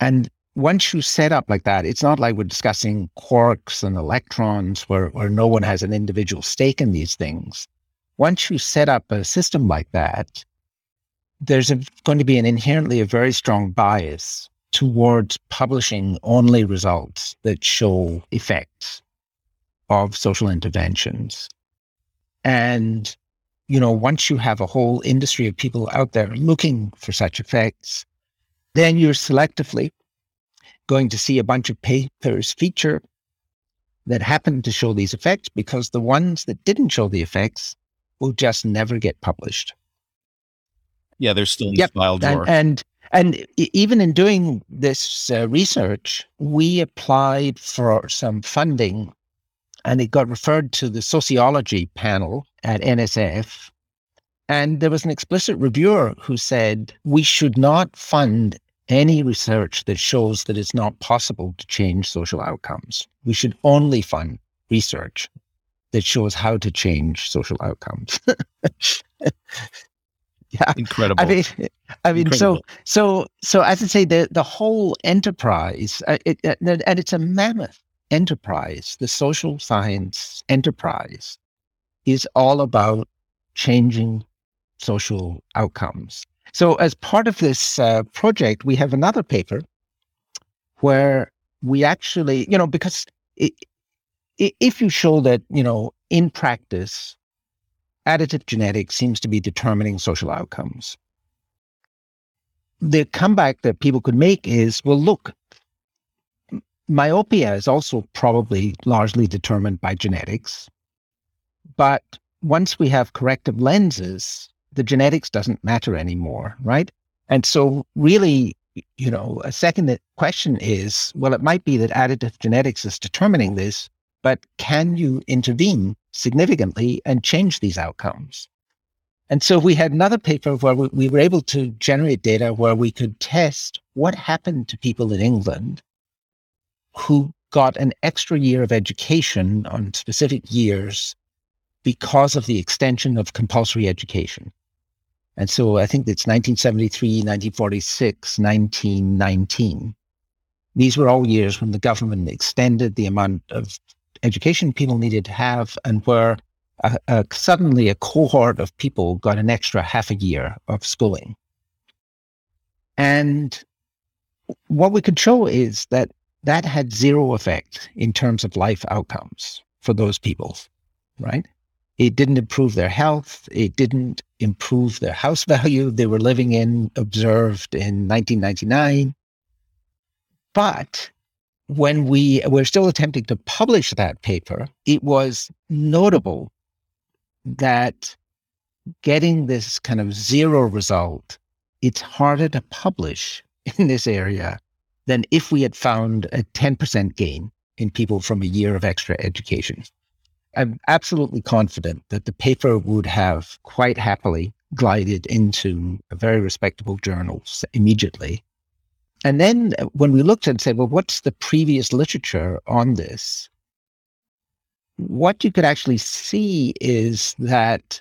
And once you set up like that, it's not like we're discussing quarks and electrons where, where no one has an individual stake in these things. Once you set up a system like that, there's a, going to be an inherently a very strong bias towards publishing only results that show effects of social interventions. And, you know, once you have a whole industry of people out there looking for such effects, then you're selectively going to see a bunch of papers feature that happen to show these effects because the ones that didn't show the effects will just never get published. Yeah, they're still in yep. the file drawer. And, and, and even in doing this uh, research, we applied for some funding and it got referred to the sociology panel at NSF. And there was an explicit reviewer who said we should not fund any research that shows that it's not possible to change social outcomes. We should only fund research that shows how to change social outcomes. yeah. Incredible. i mean i mean incredible. so so so as i say the the whole enterprise uh, it, uh, and it's a mammoth enterprise. The social science enterprise is all about changing social outcomes. So as part of this uh, project we have another paper where we actually you know because it, if you show that you know in practice additive genetics seems to be determining social outcomes. The comeback that people could make is well, look, myopia is also probably largely determined by genetics. But once we have corrective lenses, the genetics doesn't matter anymore, right? And so, really, you know, a second question is well, it might be that additive genetics is determining this, but can you intervene significantly and change these outcomes? And so we had another paper where we, we were able to generate data where we could test what happened to people in England who got an extra year of education on specific years because of the extension of compulsory education. And so I think it's 1973, 1946, 1919. These were all years when the government extended the amount of education people needed to have, and where a, uh, a, uh, suddenly a cohort of people got an extra half a year of schooling. And what we could show is that that had zero effect in terms of life outcomes for those people, right? It didn't improve their health. It didn't improve their house value they were living in, observed in 1999. But when we were still attempting to publish that paper, it was notable that getting this kind of zero result, it's harder to publish in this area than if we had found a 10% gain in people from a year of extra education. I'm absolutely confident that the paper would have quite happily glided into a very respectable journals immediately. And then uh, when we looked and said, well, what's the previous literature on this? What you could actually see is that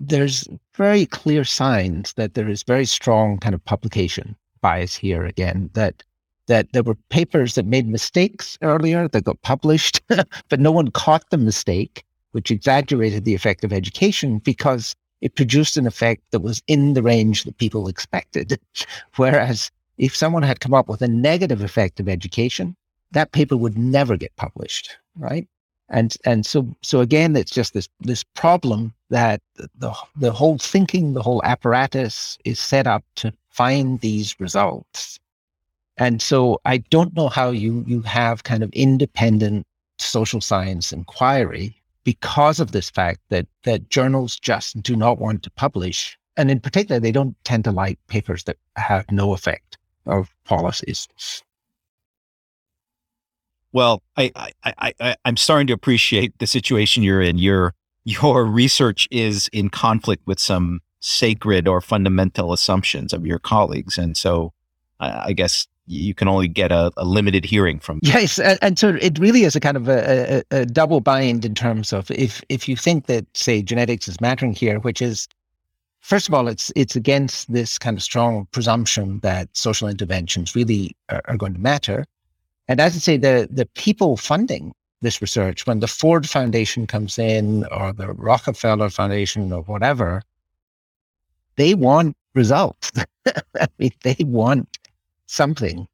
there's very clear signs that there is very strong kind of publication bias here again, that that there were papers that made mistakes earlier that got published, but no one caught the mistake, which exaggerated the effect of education because it produced an effect that was in the range that people expected. Whereas if someone had come up with a negative effect of education, that paper would never get published, right? And and so so again, it's just this this problem that the the whole thinking, the whole apparatus is set up to find these results and so I don't know how you you have kind of independent social science inquiry because of this fact that that journals just do not want to publish. And in particular, they don't tend to like papers that have no effect of policies. Well, I, I, I, I'm starting to appreciate the situation you're in. Your your research is in conflict with some sacred or fundamental assumptions of your colleagues, and so I guess you can only get a, a limited hearing from. Yes, and, and, so it really is a kind of a, a, a, double bind in terms of if if you think that say genetics is mattering here, which is first of all, it's it's against this kind of strong presumption that social interventions really are, are going to matter, and as I say, the the people funding this research, when the Ford Foundation comes in or the Rockefeller Foundation or whatever, they want results. I mean, they want something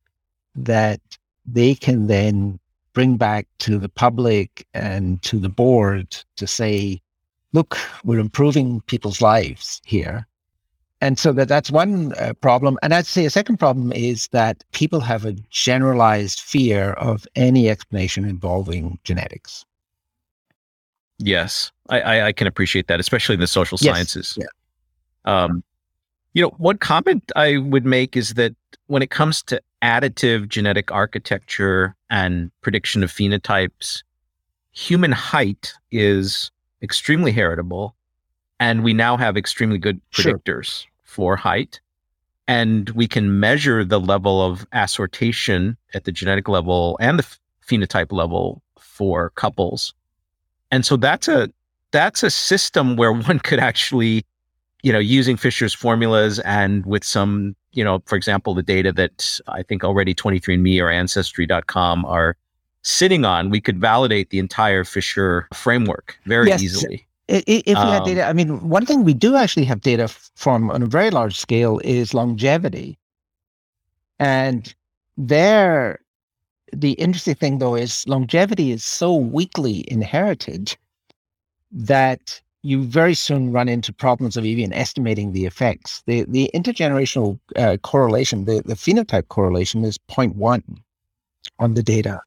that they can then bring back to the public and to the board to say, look, we're improving people's lives here. And so that that's one uh, problem. And I'd say a second problem is that people have a generalized fear of any explanation involving genetics. Yes, I, I, I can appreciate that, especially in the social yes. sciences. Yeah. Um, you know, one comment I would make is that when it comes to additive genetic architecture and prediction of phenotypes, human height is extremely heritable. And we now have extremely good predictors sure. for height. And we can measure the level of assortation at the genetic level and the phenotype level for couples. And so that's a that's a system where one could actually you know, using Fisher's formulas and with some, you know, for example, the data that I think already 23andMe or Ancestry.com are sitting on, we could validate the entire Fisher framework very yes. easily. If we um, had data, I mean, one thing we do actually have data from on a very large scale is longevity. And there, the interesting thing though is longevity is so weakly inherited that you very soon run into problems of even estimating the effects. The the intergenerational uh, correlation, the, the phenotype correlation is 0.1 on the data.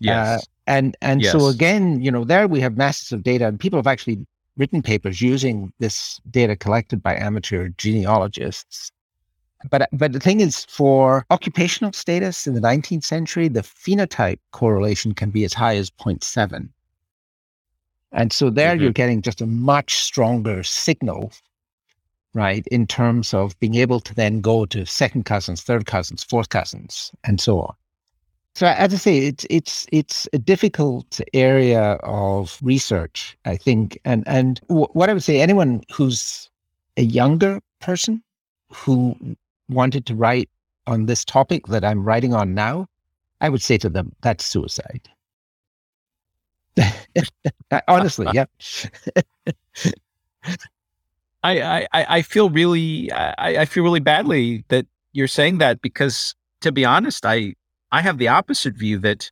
Yes. Uh, and and yes. so again, you know, there we have masses of data, and people have actually written papers using this data collected by amateur genealogists. But but the thing is, for occupational status in the 19th century, the phenotype correlation can be as high as 0.7. And so there mm-hmm. you're getting just a much stronger signal, right, in terms of being able to then go to second cousins, third cousins, fourth cousins, and so on. So as I say, it's it's it's a difficult area of research, I think, and and w- what I would say, anyone who's a younger person who wanted to write on this topic that I'm writing on now, I would say to them, that's suicide. Uh, honestly, yeah. I, I, I feel really I, I feel really badly that you're saying that because to be honest, I I have the opposite view that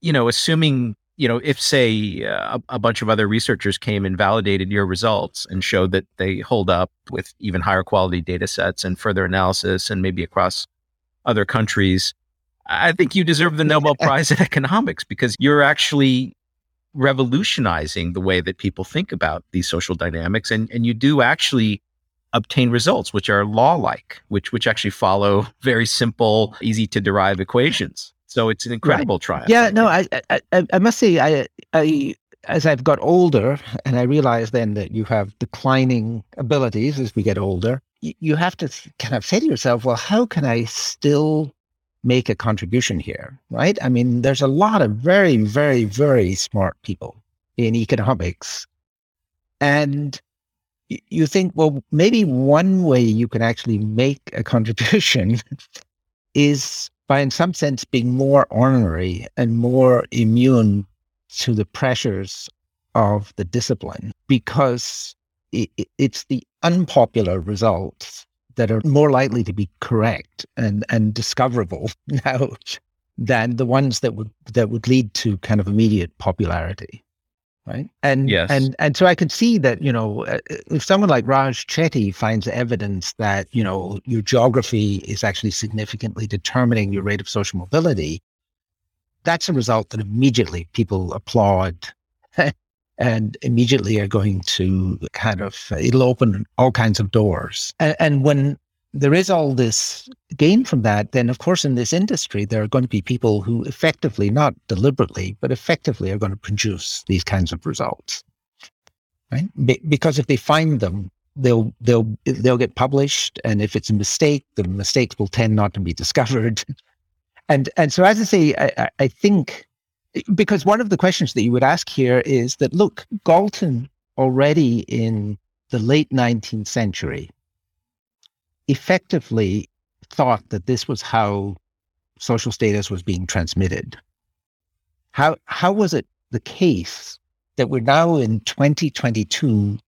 you know, assuming you know, if say uh, a, a, bunch of other researchers came and validated your results and showed that they hold up with even higher quality data sets and further analysis and maybe across other countries, I think you deserve the Nobel Prize in economics because you're actually revolutionizing the way that people think about these social dynamics and, and you do actually obtain results which are law like which which actually follow very simple easy to derive equations so it's an incredible right. triumph. Yeah, no, I, I, I must say, I, I, as I've got older, and I realize then that you have declining abilities as we get older, you have to kind of say to yourself, well, how can I still make a contribution here, right? I mean, there's a lot of very, very, very smart people in economics, and you think, well, maybe one way you can actually make a contribution is by, in some sense, being more ornery and more immune to the pressures of the discipline because it, it's the unpopular results that are more likely to be correct and, and discoverable now than the ones that would that would lead to kind of immediate popularity right? And yes. and and so I could see that you know uh, if someone like Raj Chetty finds evidence that you know your geography is actually significantly determining your rate of social mobility, that's a result that immediately people applaud. and immediately are going to kind of it'll open all kinds of doors and, and when there is all this gain from that, then of course in this industry there are going to be people who effectively, not deliberately, but effectively are going to produce these kinds of results. Right? Be- because if they find them, they'll they'll they'll get published, and if it's a mistake, the mistakes will tend not to be discovered. and and so as I say, I, I think because one of the questions that you would ask here is that look, Galton already in the late 19th century effectively thought that this was how social status was being transmitted. How how was it the case that we're now in 2022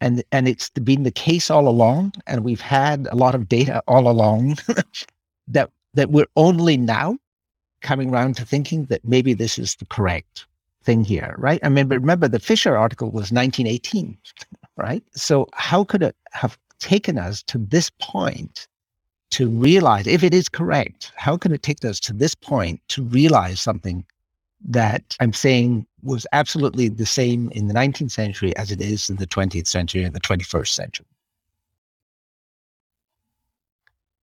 and and it's been the case all along and we've had a lot of data all along that that we're only now coming around to thinking that maybe this is the correct thing here, right? I mean, remember the Fisher article was 1918, right? So how could it have taken us to this point to realize if it is correct, how can it take us to this point to realize something that I'm saying was absolutely the same in the 19th century as it is in the 20th century and the 21st century?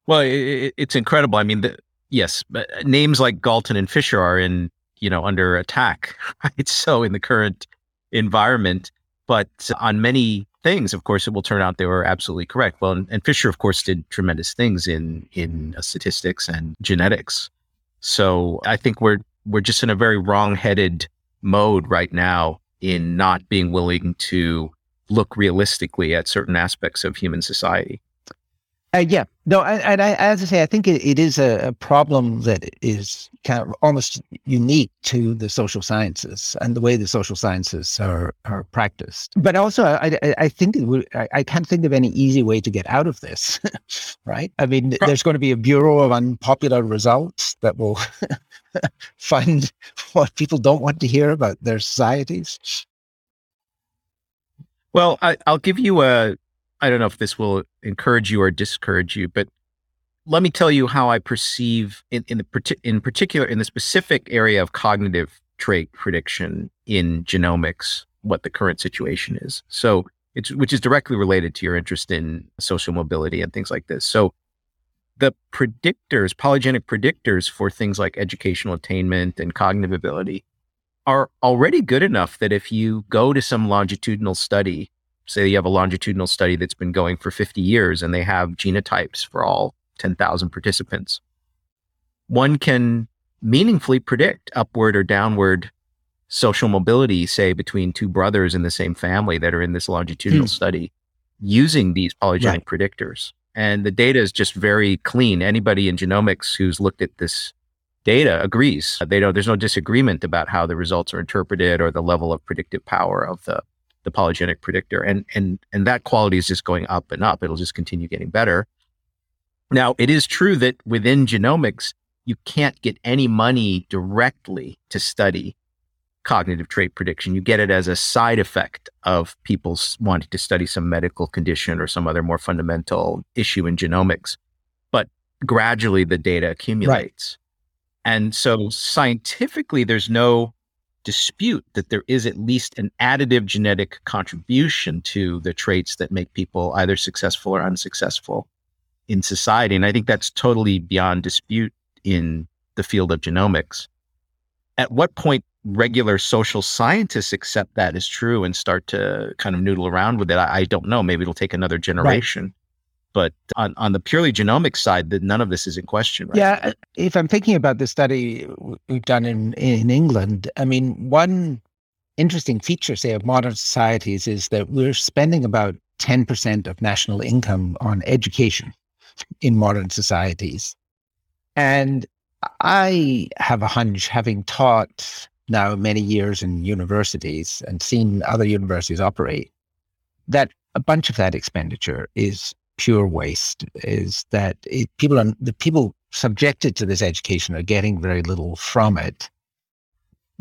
Well, it, it's incredible. I mean, the, yes, uh, names like Galton and Fisher are in, you know, under attack, right? So in the current environment, but on many things, of course, it will turn out they were absolutely correct. Well, and, and Fisher, of course, did tremendous things in in uh, statistics and genetics. So I think we're we're just in a very wrong-headed mode right now in not being willing to look realistically at certain aspects of human society. Uh, yeah, no, and I, as I say, I think it, it is a, a, problem that is kind of almost unique to the social sciences and the way the social sciences are are practiced. But also, I, I think would, I, I, can't think of any easy way to get out of this, right? I mean, there's going to be a bureau of unpopular results that will find what people don't want to hear about their societies. Well, I, I'll give you a I don't know if this will encourage you or discourage you, but let me tell you how I perceive in, in the in particular in the specific area of cognitive trait prediction in genomics what the current situation is. So it's which is directly related to your interest in social mobility and things like this. So the predictors, polygenic predictors for things like educational attainment and cognitive ability are already good enough that if you go to some longitudinal study say you have a longitudinal study that's been going for 50 years and they have genotypes for all 10,000 participants, one can meaningfully predict upward or downward social mobility, say between two brothers in the same family that are in this longitudinal mm. study using these polygenic right. predictors. And the data is just very clean. Anybody in genomics who's looked at this data agrees. They don't, there's no disagreement about how the results are interpreted or the level of predictive power of the the polygenic predictor. And and and that quality is just going up and up. It'll just continue getting better. Now, it is true that within genomics, you can't get any money directly to study cognitive trait prediction. You get it as a side effect of people wanting to study some medical condition or some other more fundamental issue in genomics. But gradually the data accumulates. Right. And so scientifically, there's no dispute that there is at least an additive genetic contribution to the traits that make people either successful or unsuccessful in society. And I think that's totally beyond dispute in the field of genomics. At what point regular social scientists accept that as true and start to kind of noodle around with it, I, I don't know. Maybe it'll take another generation. Right. But on, on the purely genomic side, that none of this is in question. Right? Yeah, uh, if I'm thinking about the study we've done in in England, I mean, one interesting feature, say, of modern societies is that we're spending about 10% of national income on education in modern societies. And I have a hunch, having taught now many years in universities and seen other universities operate, that a bunch of that expenditure is pure waste. Is that it, people are the people subjected to this education are getting very little from it.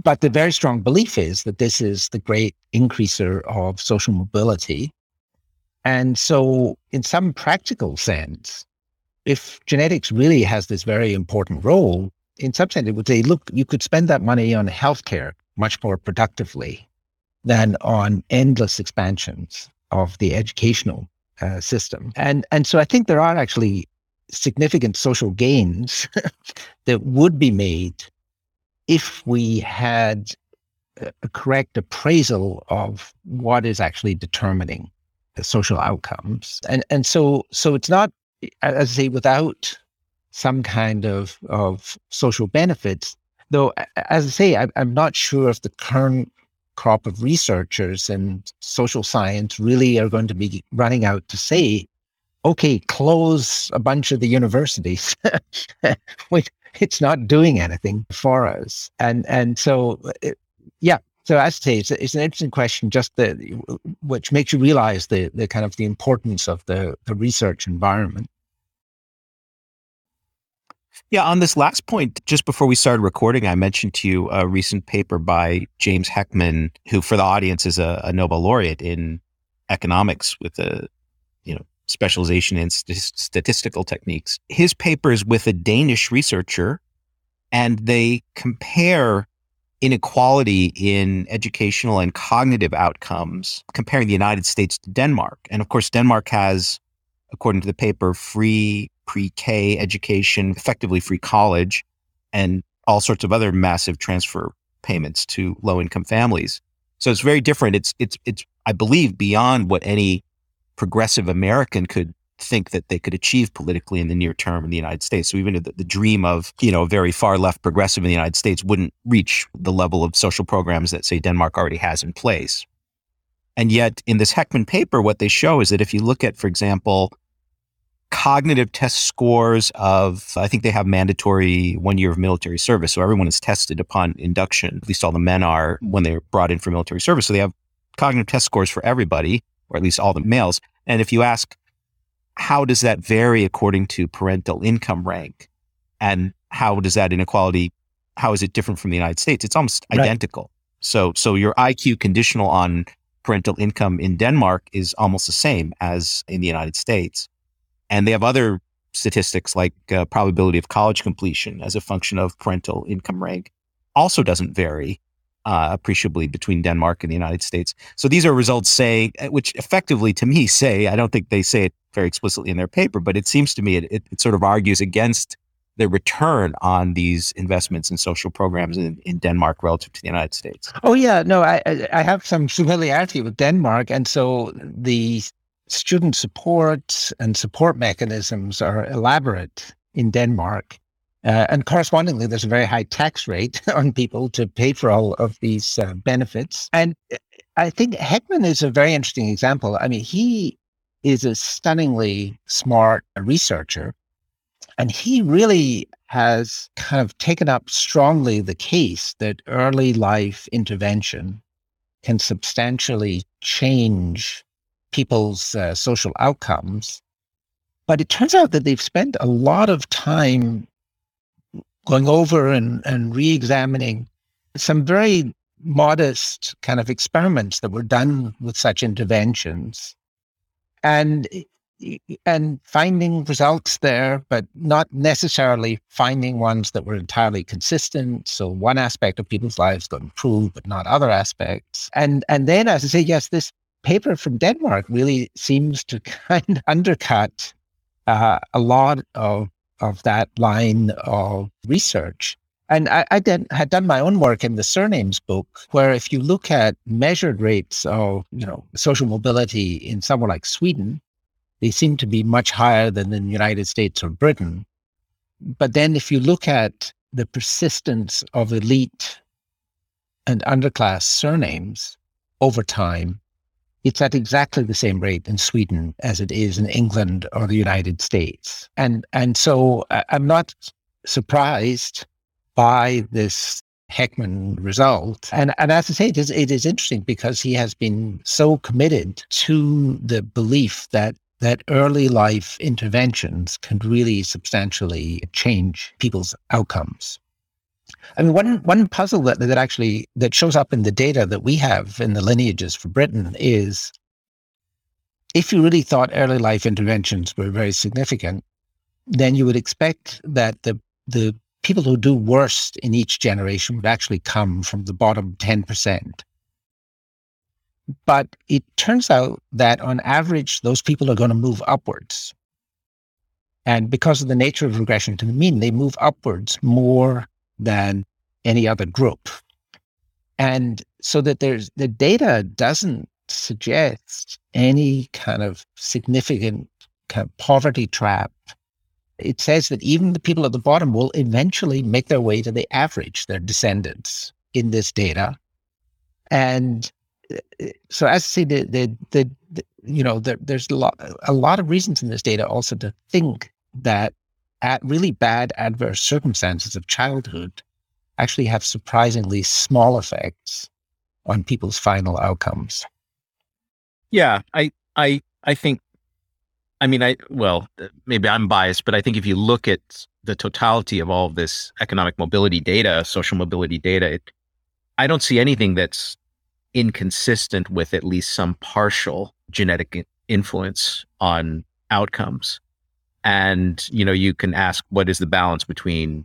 But the very strong belief is that this is the great increaser of social mobility. And so, in some practical sense, if genetics really has this very important role, in some sense, it would say, look, you could spend that money on healthcare much more productively than on endless expansions of the educational uh, system. And and so I think there are actually significant social gains that would be made if we had a correct appraisal of what is actually determining the social outcomes. And and so so it's not as I say, without some kind of, of social benefits, though, as I say, I, I'm not sure if the current crop of researchers and social science really are going to be running out to say, okay, close a bunch of the universities. it's not doing anything for us. And and so, it, yeah. So as I say, it's, it's an interesting question, just the which makes you realize the the kind of the importance of the the research environment. Yeah, on this last point, just before we started recording, I mentioned to you a recent paper by James Heckman, who, for the audience, is a, a Nobel laureate in economics with a you know specialization in st- statistical techniques. His paper is with a Danish researcher, and they compare inequality in educational and cognitive outcomes, comparing the United States to Denmark. And of course, Denmark has, according to the paper, free pre-K education, effectively free college, and all sorts of other massive transfer payments to low-income families. So it's very different. It's it's it's I believe beyond what any progressive American could think that they could achieve politically in the near term in the United States. So even the, the dream of, you know, a very far left progressive in the United States wouldn't reach the level of social programs that say Denmark already has in place. And yet in this Heckman paper, what they show is that if you look at, for example, cognitive test scores of, I think they have mandatory one year of military service. So everyone is tested upon induction. At least all the men are when they're brought in for military service. So they have cognitive test scores for everybody, or at least all the males. And if you ask, how does that vary according to parental income rank? And how does that inequality, how is it different from the United States? It's almost right. identical. So, so your IQ conditional on parental income in Denmark is almost the same as in the United States. And they have other statistics like uh, probability of college completion as a function of parental income rank also doesn't vary uh, appreciably between Denmark and the United States. So these are results say, uh, which effectively to me say, I don't think they say it very explicitly in their paper, but it seems to me it, it, it sort of argues against the return on these investments in social programs in, in Denmark relative to the United States. Oh yeah, no, I I have some familiarity with Denmark, and so the student support and support mechanisms are elaborate in Denmark. Uh, and correspondingly, there's a very high tax rate on people to pay for all of these uh, benefits. And uh, I think Heckman is a very interesting example. I mean, he is a stunningly smart researcher, and he really has kind of taken up strongly the case that early life intervention can substantially change people's uh, social outcomes But it turns out that they've spent a lot of time going over and, and re examining some very modest kind of experiments that were done with such interventions. And and finding results there but not necessarily finding ones that were entirely consistent. So one aspect of people's lives got improved but not other aspects. And and then as i say yes this paper from denmark really seems to kind of undercut uh, a lot of of that line of research and I, I did, had done my own work in the surnames book, where if you look at measured rates of, you know, social mobility in somewhere like Sweden, they seem to be much higher than in the United States or Britain. But then if you look at the persistence of elite and underclass surnames over time, it's at exactly the same rate in Sweden as it is in England or the United States. And and so uh, I'm not surprised by this Heckman result. And, and as I say, it is, it is interesting because he has been so committed to the belief that that early life interventions can really substantially change people's outcomes. I mean, one one puzzle that, that actually that shows up in the data that we have in the lineages for Britain is if you really thought early life interventions were very significant, then you would expect that the the people who do worst in each generation would actually come from the bottom 10%. But it turns out that on average, those people are going to move upwards. And because of the nature of regression to the mean, they move upwards more than any other group. And so that there's the data doesn't suggest any kind of significant kind of poverty trap it says that even the people at the bottom will eventually make their way to the average, their descendants in this data. And uh, so as I say, the, the, the, the you know, there, there's a lot, a lot of reasons in this data also to think that at really bad adverse circumstances of childhood actually have surprisingly small effects on people's final outcomes. Yeah, I I I think I mean, I well, maybe I'm biased, but I think if you look at the totality of all of this economic mobility data, social mobility data, it, I don't see anything that's inconsistent with at least some partial genetic influence on outcomes. And you know, you can ask what is the balance between,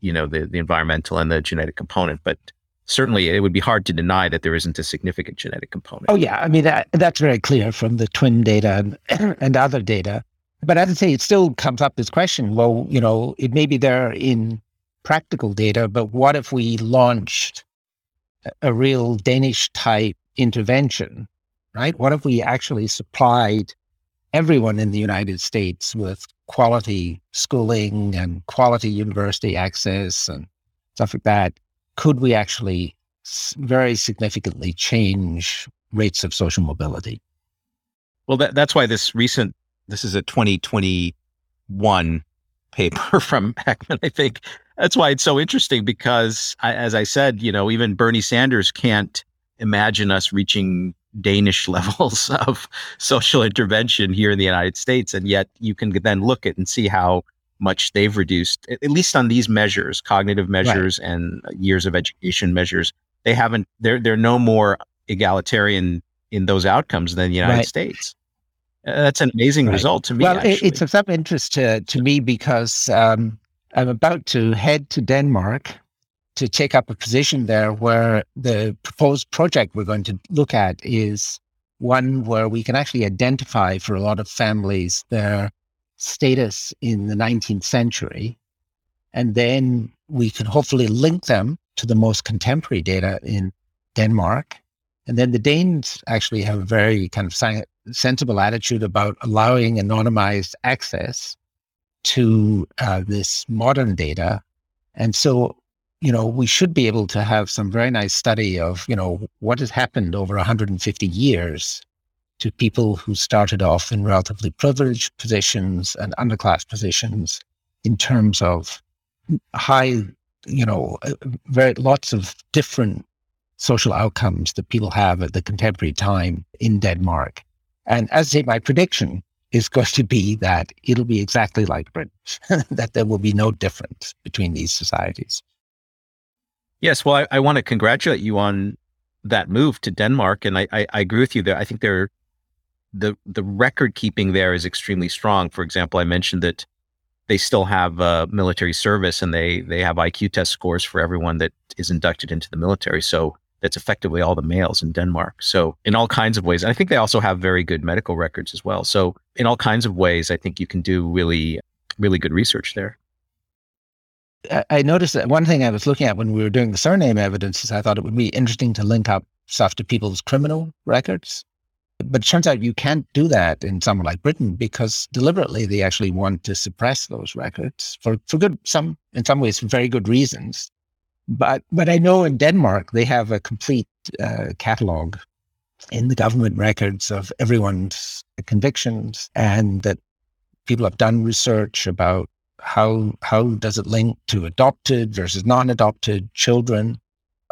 you know, the the environmental and the genetic component, but certainly it would be hard to deny that there isn't a significant genetic component. Oh yeah, I mean that that's very clear from the twin data and, and other data. But as I say, it still comes up this question. Well, you know, it may be there in practical data, but what if we launched a real Danish type intervention, right? What if we actually supplied everyone in the United States with quality schooling and quality university access and stuff like that? could we actually very significantly change rates of social mobility? Well, that, that's why this recent, this is a 2021 paper from Heckman, I think. That's why it's so interesting because, I, as I said, you know, even Bernie Sanders can't imagine us reaching Danish levels of social intervention here in the United States. And yet you can then look at and see how much they've reduced, at least on these measures, cognitive measures right. and years of education measures. They haven't. They're they're no more egalitarian in those outcomes than the United right. States. Uh, that's an amazing right. result to me. Well, actually. it's of some interest to to me because um, I'm about to head to Denmark to take up a position there where the proposed project we're going to look at is one where we can actually identify for a lot of families their status in the 19th century. And then we can hopefully link them to the most contemporary data in Denmark. And then the Danes actually have a very kind of sensible attitude about allowing anonymized access to uh, this modern data. And so, you know, we should be able to have some very nice study of, you know, what has happened over 150 years to people who started off in relatively privileged positions and underclass positions in terms of high, you know, uh, very lots of different social outcomes that people have at the contemporary time in Denmark. And as I say, my prediction is going to be that it'll be exactly like Britain, that there will be no difference between these societies. Yes, well, I, I want to congratulate you on that move to Denmark, and I, I, I agree with you there. I think they're the the record keeping there is extremely strong. For example, I mentioned that they still have uh, military service and they they have IQ test scores for everyone that is inducted into the military. So that's effectively all the males in Denmark. So in all kinds of ways, I think they also have very good medical records as well. So in all kinds of ways, I think you can do really really good research there. I noticed that one thing I was looking at when we were doing the surname evidence is I thought it would be interesting to link up stuff to people's criminal records. But it turns out you can't do that in somewhere like Britain because deliberately they actually want to suppress those records for, for good, some, in some ways, very good reasons. But, but I know in Denmark, they have a complete uh, catalog in the government records of everyone's convictions and that people have done research about how how does it link to adopted versus non-adopted children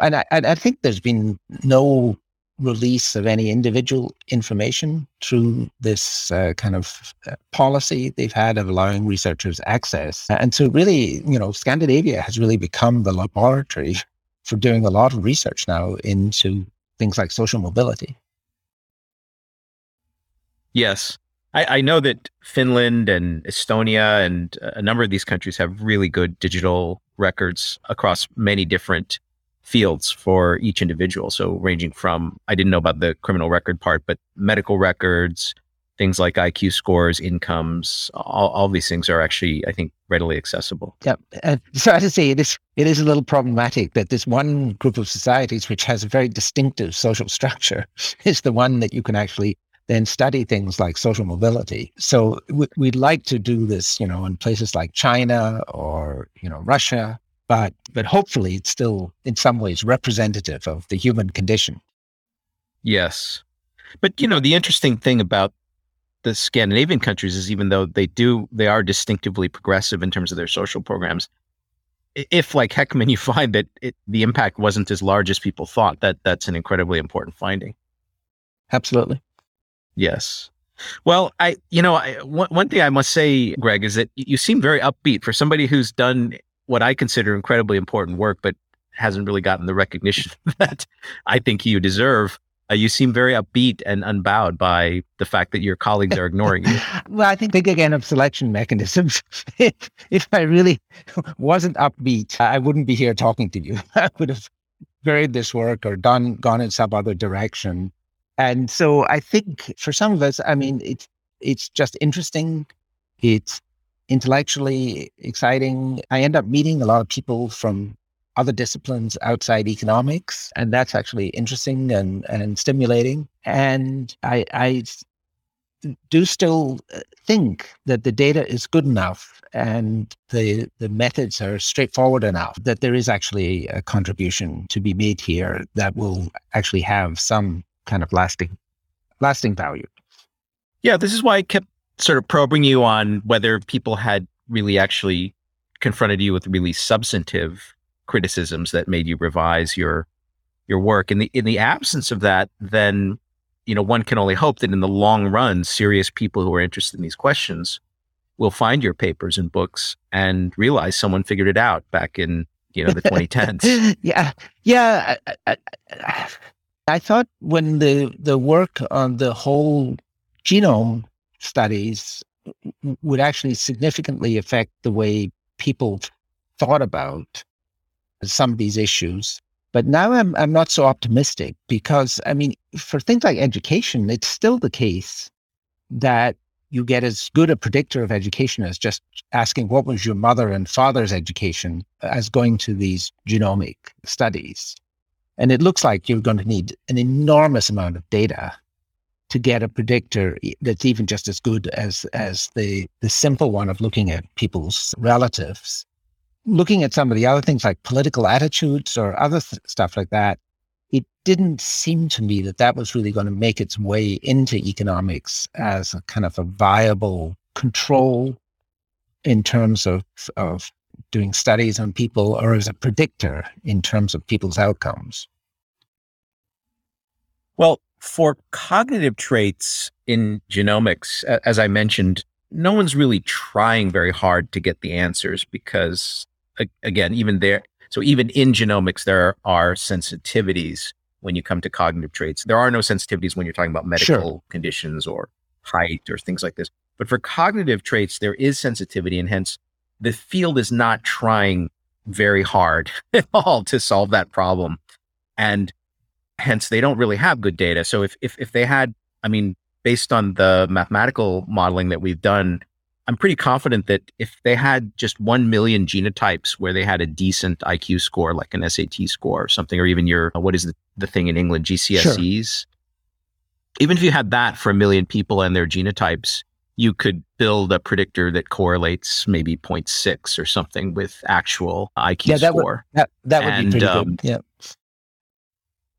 and I, I think there's been no release of any individual information through this uh, kind of uh, policy they've had of allowing researchers access. And so, really, you know, Scandinavia has really become the laboratory for doing a lot of research now into things like social mobility. Yes. I, I know that Finland and Estonia and a number of these countries have really good digital records across many different fields for each individual. So ranging from I didn't know about the criminal record part, but medical records, things like IQ scores, incomes, all, all these things are actually, I think, readily accessible. Yeah. Uh, so to say, it is it is a little problematic that this one group of societies which has a very distinctive social structure is the one that you can actually then study things like social mobility. So we'd like to do this, you know, in places like China or, you know, Russia but but hopefully it's still in some ways representative of the human condition. Yes. But you know, the interesting thing about the Scandinavian countries is even though they do they are distinctively progressive in terms of their social programs, if like Heckman you find that it, the impact wasn't as large as people thought, that that's an incredibly important finding. Absolutely. Yes. Well, I, you know, I, one, one thing I must say, Greg, is that you seem very upbeat for somebody who's done what I consider incredibly important work, but hasn't really gotten the recognition that I think you deserve. Uh, you seem very upbeat and unbowed by the fact that your colleagues are ignoring you. well, I think, think again of selection mechanisms. if, if I really wasn't upbeat, I wouldn't be here talking to you. I would have buried this work or done gone in some other direction. And so I think for some of us, I mean, it's it's just interesting. It's intellectually exciting. I end up meeting a lot of people from other disciplines outside economics, and that's actually interesting and, and stimulating. And I, I do still uh, think that the data is good enough and the the methods are straightforward enough that there is actually a contribution to be made here that will actually have some kind of lasting lasting value. Yeah, this is why I kept sort of probing you on whether people had really actually confronted you with really substantive criticisms that made you revise your your work. In the in the absence of that, then you know one can only hope that in the long run, serious people who are interested in these questions will find your papers and books and realize someone figured it out back in you know the 2010s. yeah, yeah. I, I, I thought when the the work on the whole genome studies would actually significantly affect the way people thought about some of these issues. But now I'm I'm not so optimistic because I mean, for things like education, it's still the case that you get as good a predictor of education as just asking what was your mother and father's education as going to these genomic studies. And it looks like you're going to need an enormous amount of data to get a predictor that's even just as good as as the the simple one of looking at people's relatives. Looking at some of the other things like political attitudes or other th- stuff like that it didn't seem to me that that was really going to make its way into economics as a kind of a viable control in terms of of doing studies on people or as a predictor in terms of people's outcomes well for cognitive traits in genomics, as I mentioned, no one's really trying very hard to get the answers because, again, even there, so even in genomics, there are sensitivities when you come to cognitive traits. There are no sensitivities when you're talking about medical sure. conditions or height or things like this. But for cognitive traits, there is sensitivity, and hence the field is not trying very hard at all to solve that problem. And hence they don't really have good data. So if if if they had, I mean, based on the mathematical modeling that we've done, I'm pretty confident that if they had just 1 million genotypes where they had a decent IQ score, like an SAT score or something, or even your, what is the, the thing in England, GCSEs, sure. even if you had that for a million people and their genotypes, you could build a predictor that correlates maybe 0.6 or something with actual IQ yeah, that score. Would, that, that would and, be pretty um, good. Yeah.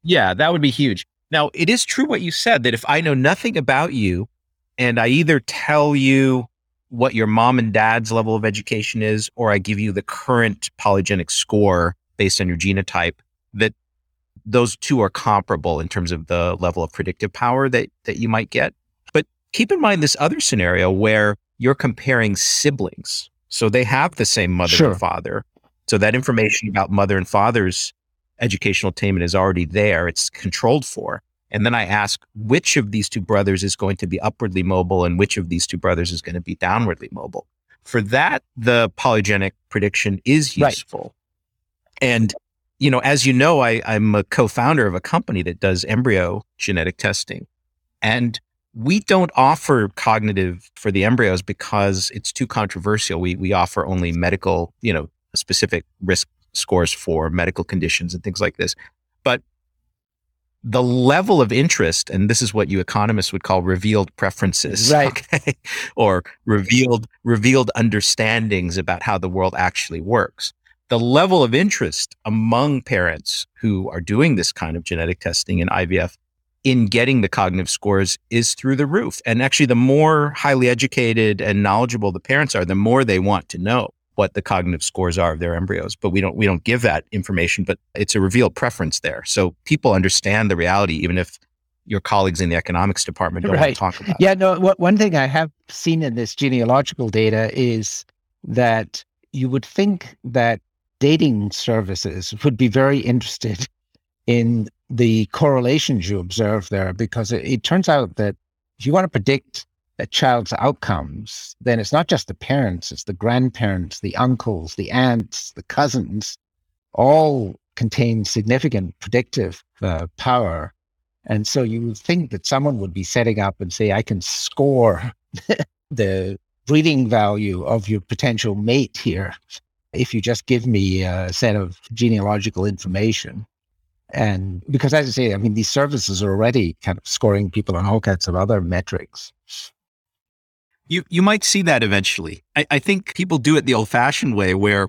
Yeah, that would be huge. Now, it is true what you said that if I know nothing about you and I either tell you what your mom and dad's level of education is, or I give you the current polygenic score based on your genotype, that those two are comparable in terms of the level of predictive power that, that you might get. Keep in mind this other scenario where you're comparing siblings. So they have the same mother sure. and father. So that information about mother and father's educational attainment is already there. It's controlled for. And then I ask which of these two brothers is going to be upwardly mobile and which of these two brothers is going to be downwardly mobile. For that, the polygenic prediction is useful. Right. And, you know, as you know, I, I'm a co founder of a company that does embryo genetic testing. And we don't offer cognitive for the embryos because it's too controversial. We, we offer only medical, you know, specific risk scores for medical conditions and things like this. But the level of interest, and this is what you economists would call revealed preferences, right? Okay? or revealed revealed understandings about how the world actually works. The level of interest among parents who are doing this kind of genetic testing in IVF in getting the cognitive scores is through the roof. And actually, the more highly educated and knowledgeable the parents are, the more they want to know what the cognitive scores are of their embryos but we don't we don't give that information but it's a revealed preference there so people understand the reality even if your colleagues in the economics department don't right. talk about it. yeah no what, one thing i have seen in this genealogical data is that you would think that dating services would be very interested in the correlations you observe there because it, it turns out that if you want to predict a child's outcomes, then it's not just the parents, it's the grandparents, the uncles, the aunts, the cousins, all contain significant predictive uh, power. And so you would think that someone would be setting up and say, I can score the breeding value of your potential mate here if you just give me a set of genealogical information. And because, as I say, I mean, these services are already kind of scoring people on all kinds of other metrics. You you might see that eventually. I, I think people do it the old fashioned way where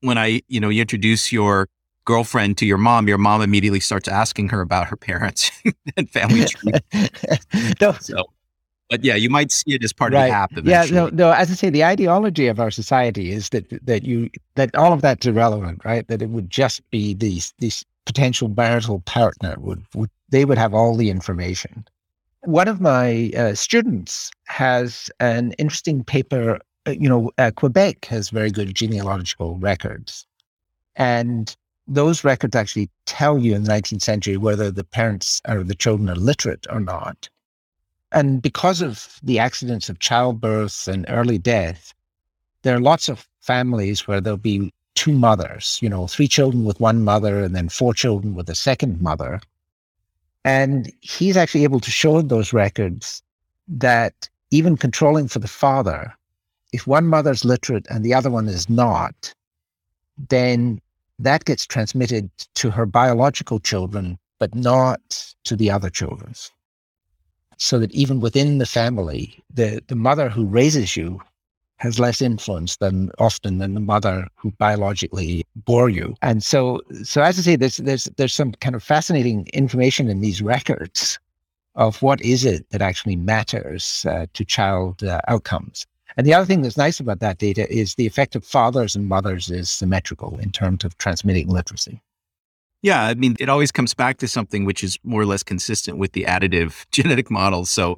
when I, you know, you introduce your girlfriend to your mom, your mom immediately starts asking her about her parents and family no. So, but yeah, you might see it as part right. of the app. Eventually. Yeah, no, no. As I say, the ideology of our society is that that you that all of that's irrelevant, right? That it would just be these these potential marital partner would would they would have all the information, one of my uh, students has an interesting paper. Uh, you know, uh, Quebec has very good genealogical records. And those records actually tell you in the 19th century whether the parents or the children are literate or not. And because of the accidents of childbirth and early death, there are lots of families where there'll be two mothers, you know, three children with one mother and then four children with a second mother. And he's actually able to show in those records that even controlling for the father, if one mother's literate and the other one is not, then that gets transmitted to her biological children, but not to the other children. So that even within the family, the, the mother who raises you has less influence than often than the mother who biologically bore you. And so, so as I say, there's there's there's some kind of fascinating information in these records of what is it that actually matters uh, to child uh, outcomes. And the other thing that's nice about that data is the effect of fathers and mothers is symmetrical in terms of transmitting literacy. Yeah, I mean, it always comes back to something which is more or less consistent with the additive genetic models. So,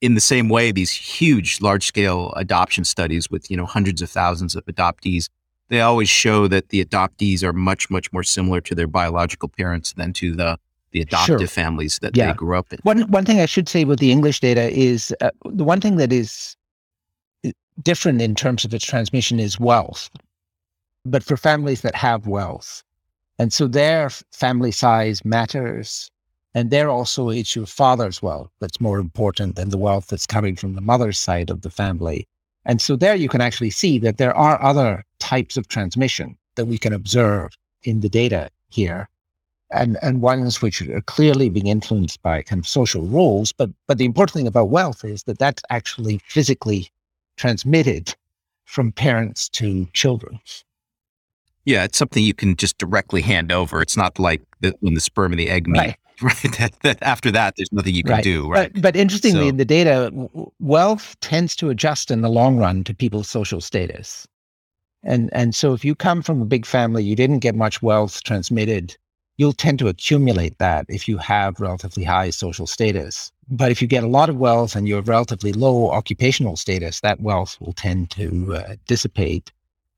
in the same way, these huge, large scale adoption studies with you know hundreds of thousands of adoptees, they always show that the adoptees are much, much more similar to their biological parents than to the the adoptive sure. families that yeah. they grew up in. One one thing I should say with the English data is uh, the one thing that is uh, different in terms of its transmission is wealth. But for families that have wealth, and so their family size matters. And there also it's your father's wealth that's more important than the wealth that's coming from the mother's side of the family. And so there you can actually see that there are other types of transmission that we can observe in the data here. And, and ones which are clearly being influenced by kind of social roles. But, but the important thing about wealth is that that's actually physically transmitted from parents to children. Yeah, it's something you can just directly hand over. It's not like the, when the sperm and the egg meet. Right. Right. That, that after that, there's nothing you can right. do. Right. But, but interestingly, so, in the data, wealth tends to adjust in the long run to people's social status. And and so if you come from a big family, you didn't get much wealth transmitted, you'll tend to accumulate that if you have relatively high social status. But if you get a lot of wealth and you have relatively low occupational status, that wealth will tend to uh, dissipate.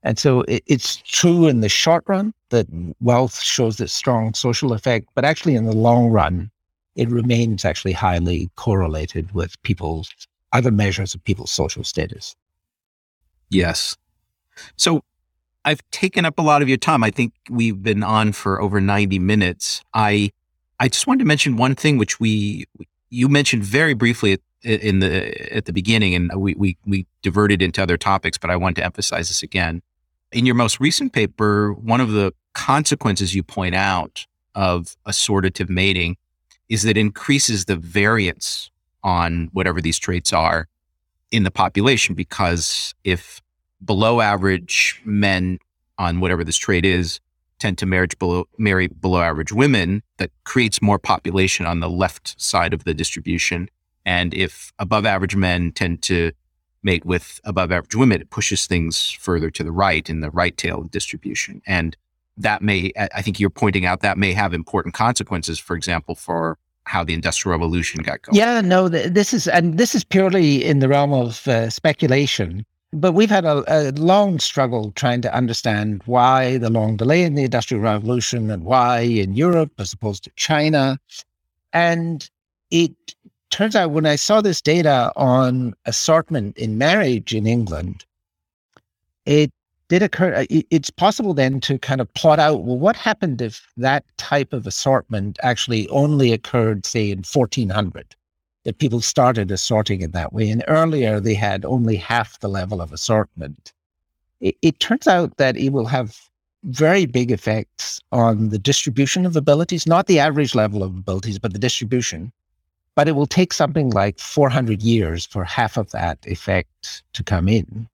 And so it, it's true in the short run that wealth shows this strong social effect, but actually in the long run, it remains actually highly correlated with people's other measures of people's social status. Yes. So I've taken up a lot of your time. I think we've been on for over 90 minutes. I I just wanted to mention one thing which we you mentioned very briefly at, in the at the beginning and we we we diverted into other topics, but I want to emphasize this again. In your most recent paper, one of the consequences you point out of assortative mating is that it increases the variance on whatever these traits are in the population because if below average men on whatever this trait is tend to marriage below, marry below average women that creates more population on the left side of the distribution. And if above average men tend to mate with above average women, it pushes things further to the right in the right tail distribution. And that may, I think you're pointing out, that may have important consequences, for example, for how the industrial revolution got going. Yeah, no, this is, and this is purely in the realm of uh, speculation. But we've had a, a, long struggle trying to understand why the long delay in the Industrial Revolution and why in Europe as opposed to China. And it turns out when I saw this data on assortment in marriage in England, it did occur. Uh, it's possible then to kind of plot out well, what happened if that type of assortment actually only occurred, say, in 1400, that people started assorting in that way. And earlier they had only half the level of assortment. It, it turns out that it will have very big effects on the distribution of abilities, not the average level of abilities, but the distribution. But it will take something like 400 years for half of that effect to come in.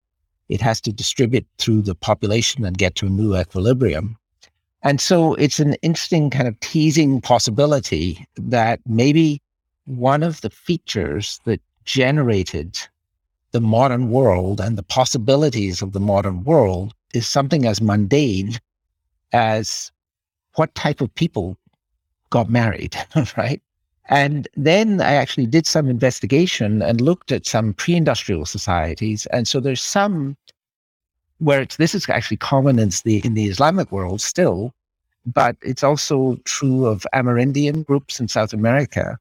It has to distribute through the population and get to a new equilibrium. And so it's an interesting kind of teasing possibility that maybe one of the features that generated the modern world and the possibilities of the modern world is something as mundane as what type of people got married, right? And then I actually did some investigation and looked at some pre-industrial societies. And so there's some where this is actually common in the, in the Islamic world still, but it's also true of Amerindian groups in South America,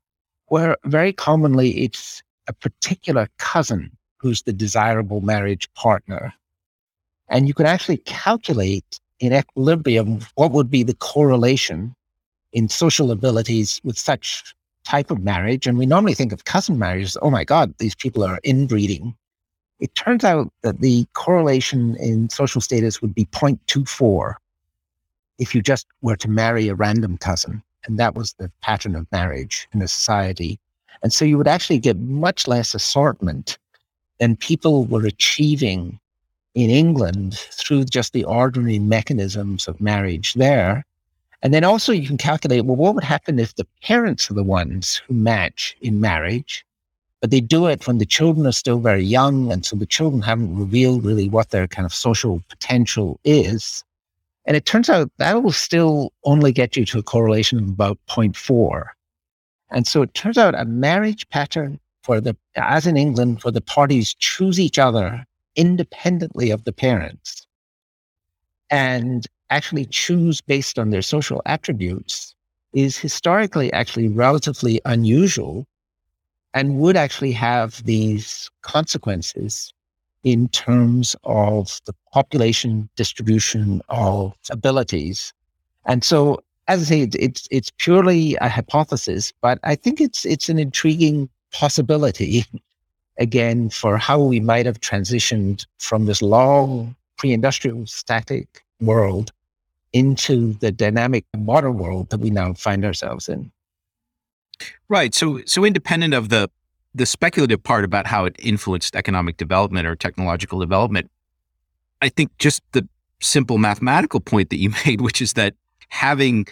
where very commonly it's a particular cousin who's the desirable marriage partner. And you can actually calculate in equilibrium what would be the correlation in social abilities with such type of marriage. And we normally think of cousin marriages. Oh my God, these people are inbreeding. It turns out that the correlation in social status would be 0.24 if you just were to marry a random cousin. And that was the pattern of marriage in a society. And so you would actually get much less assortment than people were achieving in England through just the ordinary mechanisms of marriage there. And then also you can calculate, well, what would happen if the parents are the ones who match in marriage, but they do it when the children are still very young. And so the children haven't revealed really what their kind of social potential is. And it turns out that will still only get you to a correlation of about 0.4. And so it turns out a marriage pattern for the, as in England, where the parties choose each other independently of the parents and actually choose based on their social attributes is historically actually relatively unusual and would actually have these consequences in terms of the population distribution of abilities. And so, as I say, it's it's purely a hypothesis, but I think it's it's an intriguing possibility again for how we might have transitioned from this long pre-industrial static world into the dynamic modern world that we now find ourselves in. Right. So so independent of the the speculative part about how it influenced economic development or technological development, I think just the simple mathematical point that you made, which is that having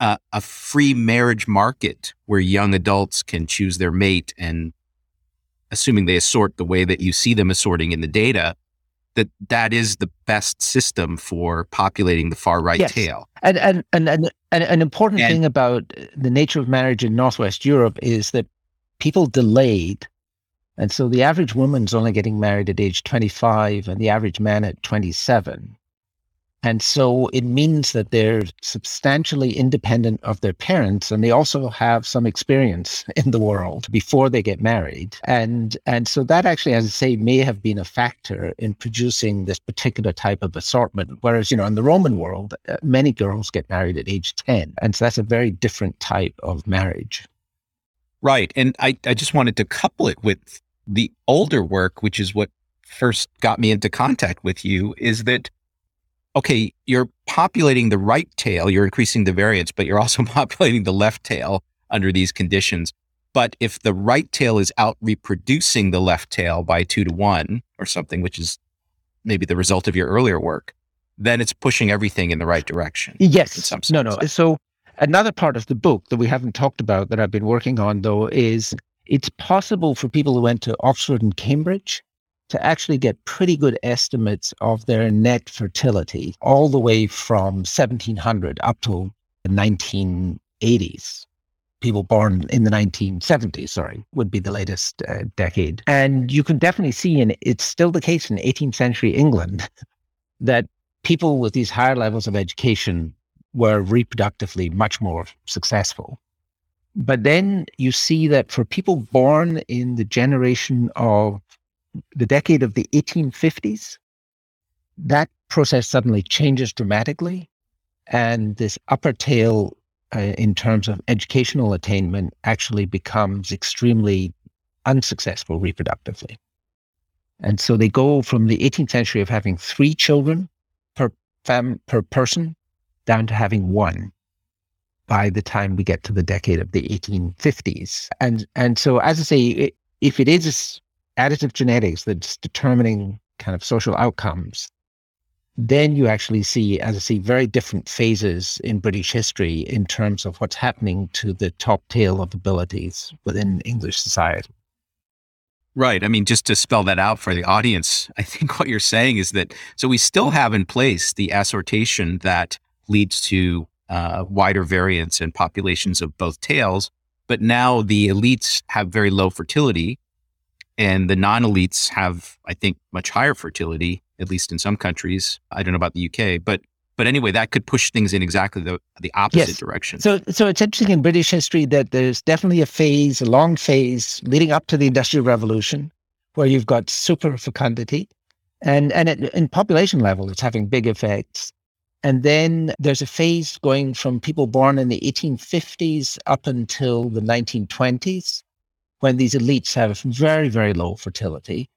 a, a free marriage market where young adults can choose their mate and assuming they assort the way that you see them assorting in the data, that that is the best system for populating the far right yes. tail. And and, and and and an important and, thing about the nature of marriage in Northwest Europe is that people delayed. And so the average woman's only getting married at age 25 and the average man at 27. And so it means that they're substantially independent of their parents and they also have some experience in the world before they get married. And, and so that actually, as I say, may have been a factor in producing this particular type of assortment. Whereas, you know, in the Roman world, uh, many girls get married at age 10. And so that's a very different type of marriage. Right. And I, I just wanted to couple it with the older work, which is what first got me into contact with you, is that, okay, you're populating the right tail, you're increasing the variance, but you're also populating the left tail under these conditions. But if the right tail is out reproducing the left tail by two to one or something, which is maybe the result of your earlier work, then it's pushing everything in the right direction. Yes. No, no. So Another part of the book that we haven't talked about that I've been working on, though, is it's possible for people who went to Oxford and Cambridge to actually get pretty good estimates of their net fertility all the way from 1700 up to the 1980s. People born in the 1970s, sorry, would be the latest uh, decade. And you can definitely see, and it's still the case in 18th century England, that people with these higher levels of education were reproductively much more successful. But then you see that for people born in the generation of the decade of the 1850s, that process suddenly changes dramatically. And this upper tail, uh, in terms of educational attainment, actually becomes extremely unsuccessful reproductively. And so they go from the 18th century of having three children per fam per person down to having one by the time we get to the decade of the 1850s. And and so, as I say, it, if it is additive genetics that's determining kind of social outcomes, then you actually see, as I see, very different phases in British history in terms of what's happening to the top tail of abilities within English society. Right. I mean, just to spell that out for the audience, I think what you're saying is that so we still have in place the assortation that leads to uh, wider variance in populations of both tails. But now the elites have very low fertility, and the non elites have, I think, much higher fertility, at least in some countries. I don't know about the UK, but but anyway, that could push things in exactly the, the opposite yes. direction. So, so it's interesting in British history that there's definitely a phase, a long phase leading up to the Industrial Revolution, where you've got super fecundity, and and in population level, it's having big effects. And then there's a phase going from people born in the 1850s up until the 1920s, when these elites have very, very low fertility.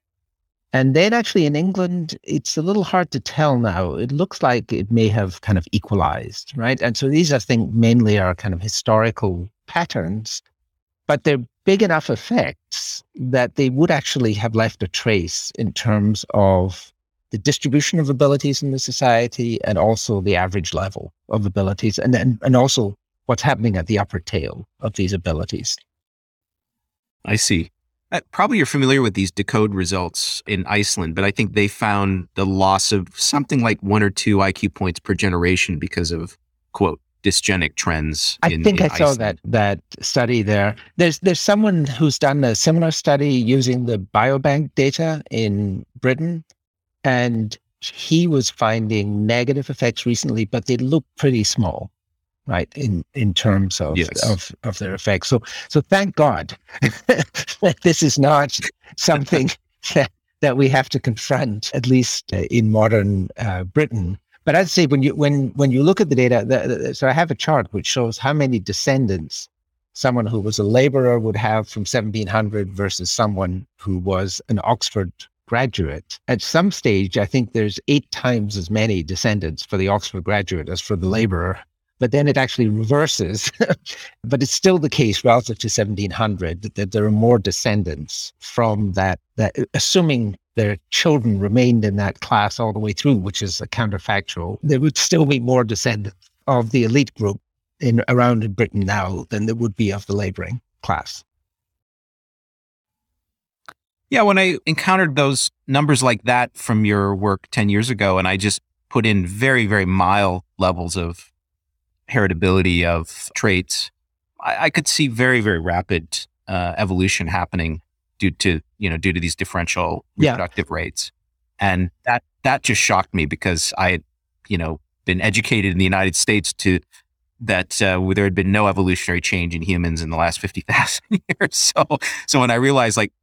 And then actually in England, it's a little hard to tell now. It looks like it may have kind of equalized, right? And so these, I think, mainly are kind of historical patterns, but they're big enough effects that they would actually have left a trace in terms of the distribution of abilities in the society and also the average level of abilities and, and, and also what's happening at the upper tail of these abilities. I see. Uh, probably you're familiar with these deCODE results in Iceland, but I think they found the loss of something like one or two IQ points per generation because of quote dysgenic trends. I in, think in I saw that that study there. There's there's someone who's done a similar study using the biobank data in Britain, and he was finding negative effects recently, but they look pretty small, right? In in terms of Yes. of of their effects. So so thank God that this is not something that that we have to confront, at least uh, in modern uh, Britain. But I'd say when you when when you look at the data, the, the, so I have a chart which shows how many descendants someone who was a laborer would have from 1700 versus someone who was an Oxford graduate. At some stage, I think there's eight times as many descendants for the Oxford graduate as for the laborer. But then it actually reverses. but it's still the case relative to 1700 that, that there are more descendants from that, that assuming their children remained in that class all the way through, which is a counterfactual, there would still be more descendants of the elite group in around in Britain now than there would be of the laboring class. Yeah, when I encountered those numbers like that from your work 10 years ago, and I just put in very, very mild levels of heritability of traits, I, I could see very, very rapid uh, evolution happening due to, you know, due to these differential Yeah. reproductive rates. And that, that just shocked me because I had, you know, been educated in the United States to that uh, there had been no evolutionary change in humans in the last 50,000 years. So, so when I realized like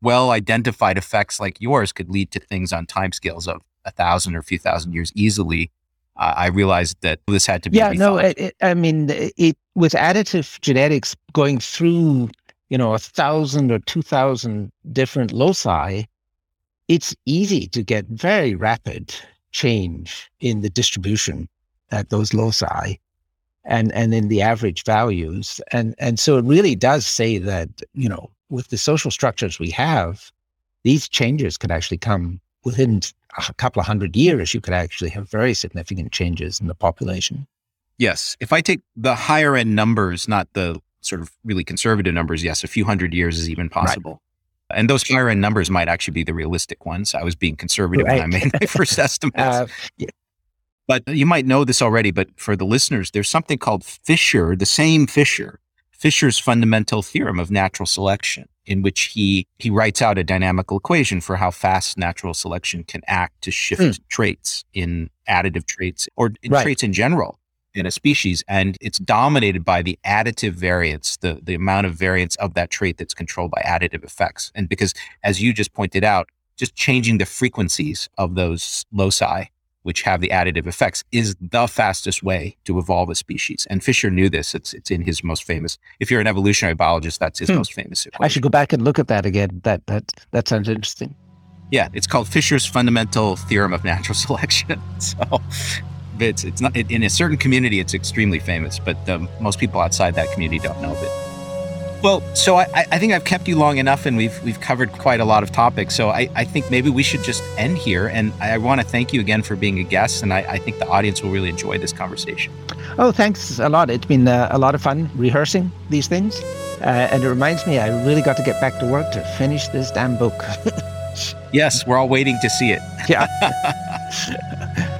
well identified effects like yours could lead to things on timescales of a thousand or a few thousand years easily. Uh, I realized that this had to be. Yeah, no, it, it, I mean, it with additive genetics going through, you know, a thousand or two thousand different loci, it's easy to get very rapid change in the distribution at those loci, and and in the average values, and and so it really does say that you know, with the social structures we have, these changes could actually come within a couple of hundred years. You could actually have very significant changes in the population. yes, if I take the higher end numbers, not the sort of really conservative numbers, yes, a few hundred years is even possible. And those higher end numbers might actually be the realistic ones. I was being conservative when I made my first estimates. Uh, But you might know this already, but for the listeners, there's something called Fisher, the same Fisher, Fisher's fundamental theorem of natural selection, in which he he writes out a dynamical equation for how fast natural selection can act to shift Hmm. traits in additive traits or in Right. traits in general in a species. And it's dominated by the additive variance, the, the amount of variance of that trait that's controlled by additive effects. And because as you just pointed out, just changing the frequencies of those loci which have the additive effects, is the fastest way to evolve a species. And Fisher knew this. It's it's in his most famous. If you're an evolutionary biologist, that's his Hmm. most famous. I should go back and look at that again. That that that sounds interesting. Yeah, it's called Fisher's fundamental theorem of natural selection. So it's it's not in a certain community, it's extremely famous, but um, most people outside that community don't know of it. Well, so I, I- think I've kept you long enough, and we've we've covered quite a lot of topics. So I, I think maybe we should just end here. And I, want to thank you again for being a guest, and I, I think the audience will really enjoy this conversation. Oh, thanks a lot. It's been uh, a lot of fun rehearsing these things, uh, and it reminds me I really got to get back to work to finish this damn book. Yes, we're all waiting to see it. yeah.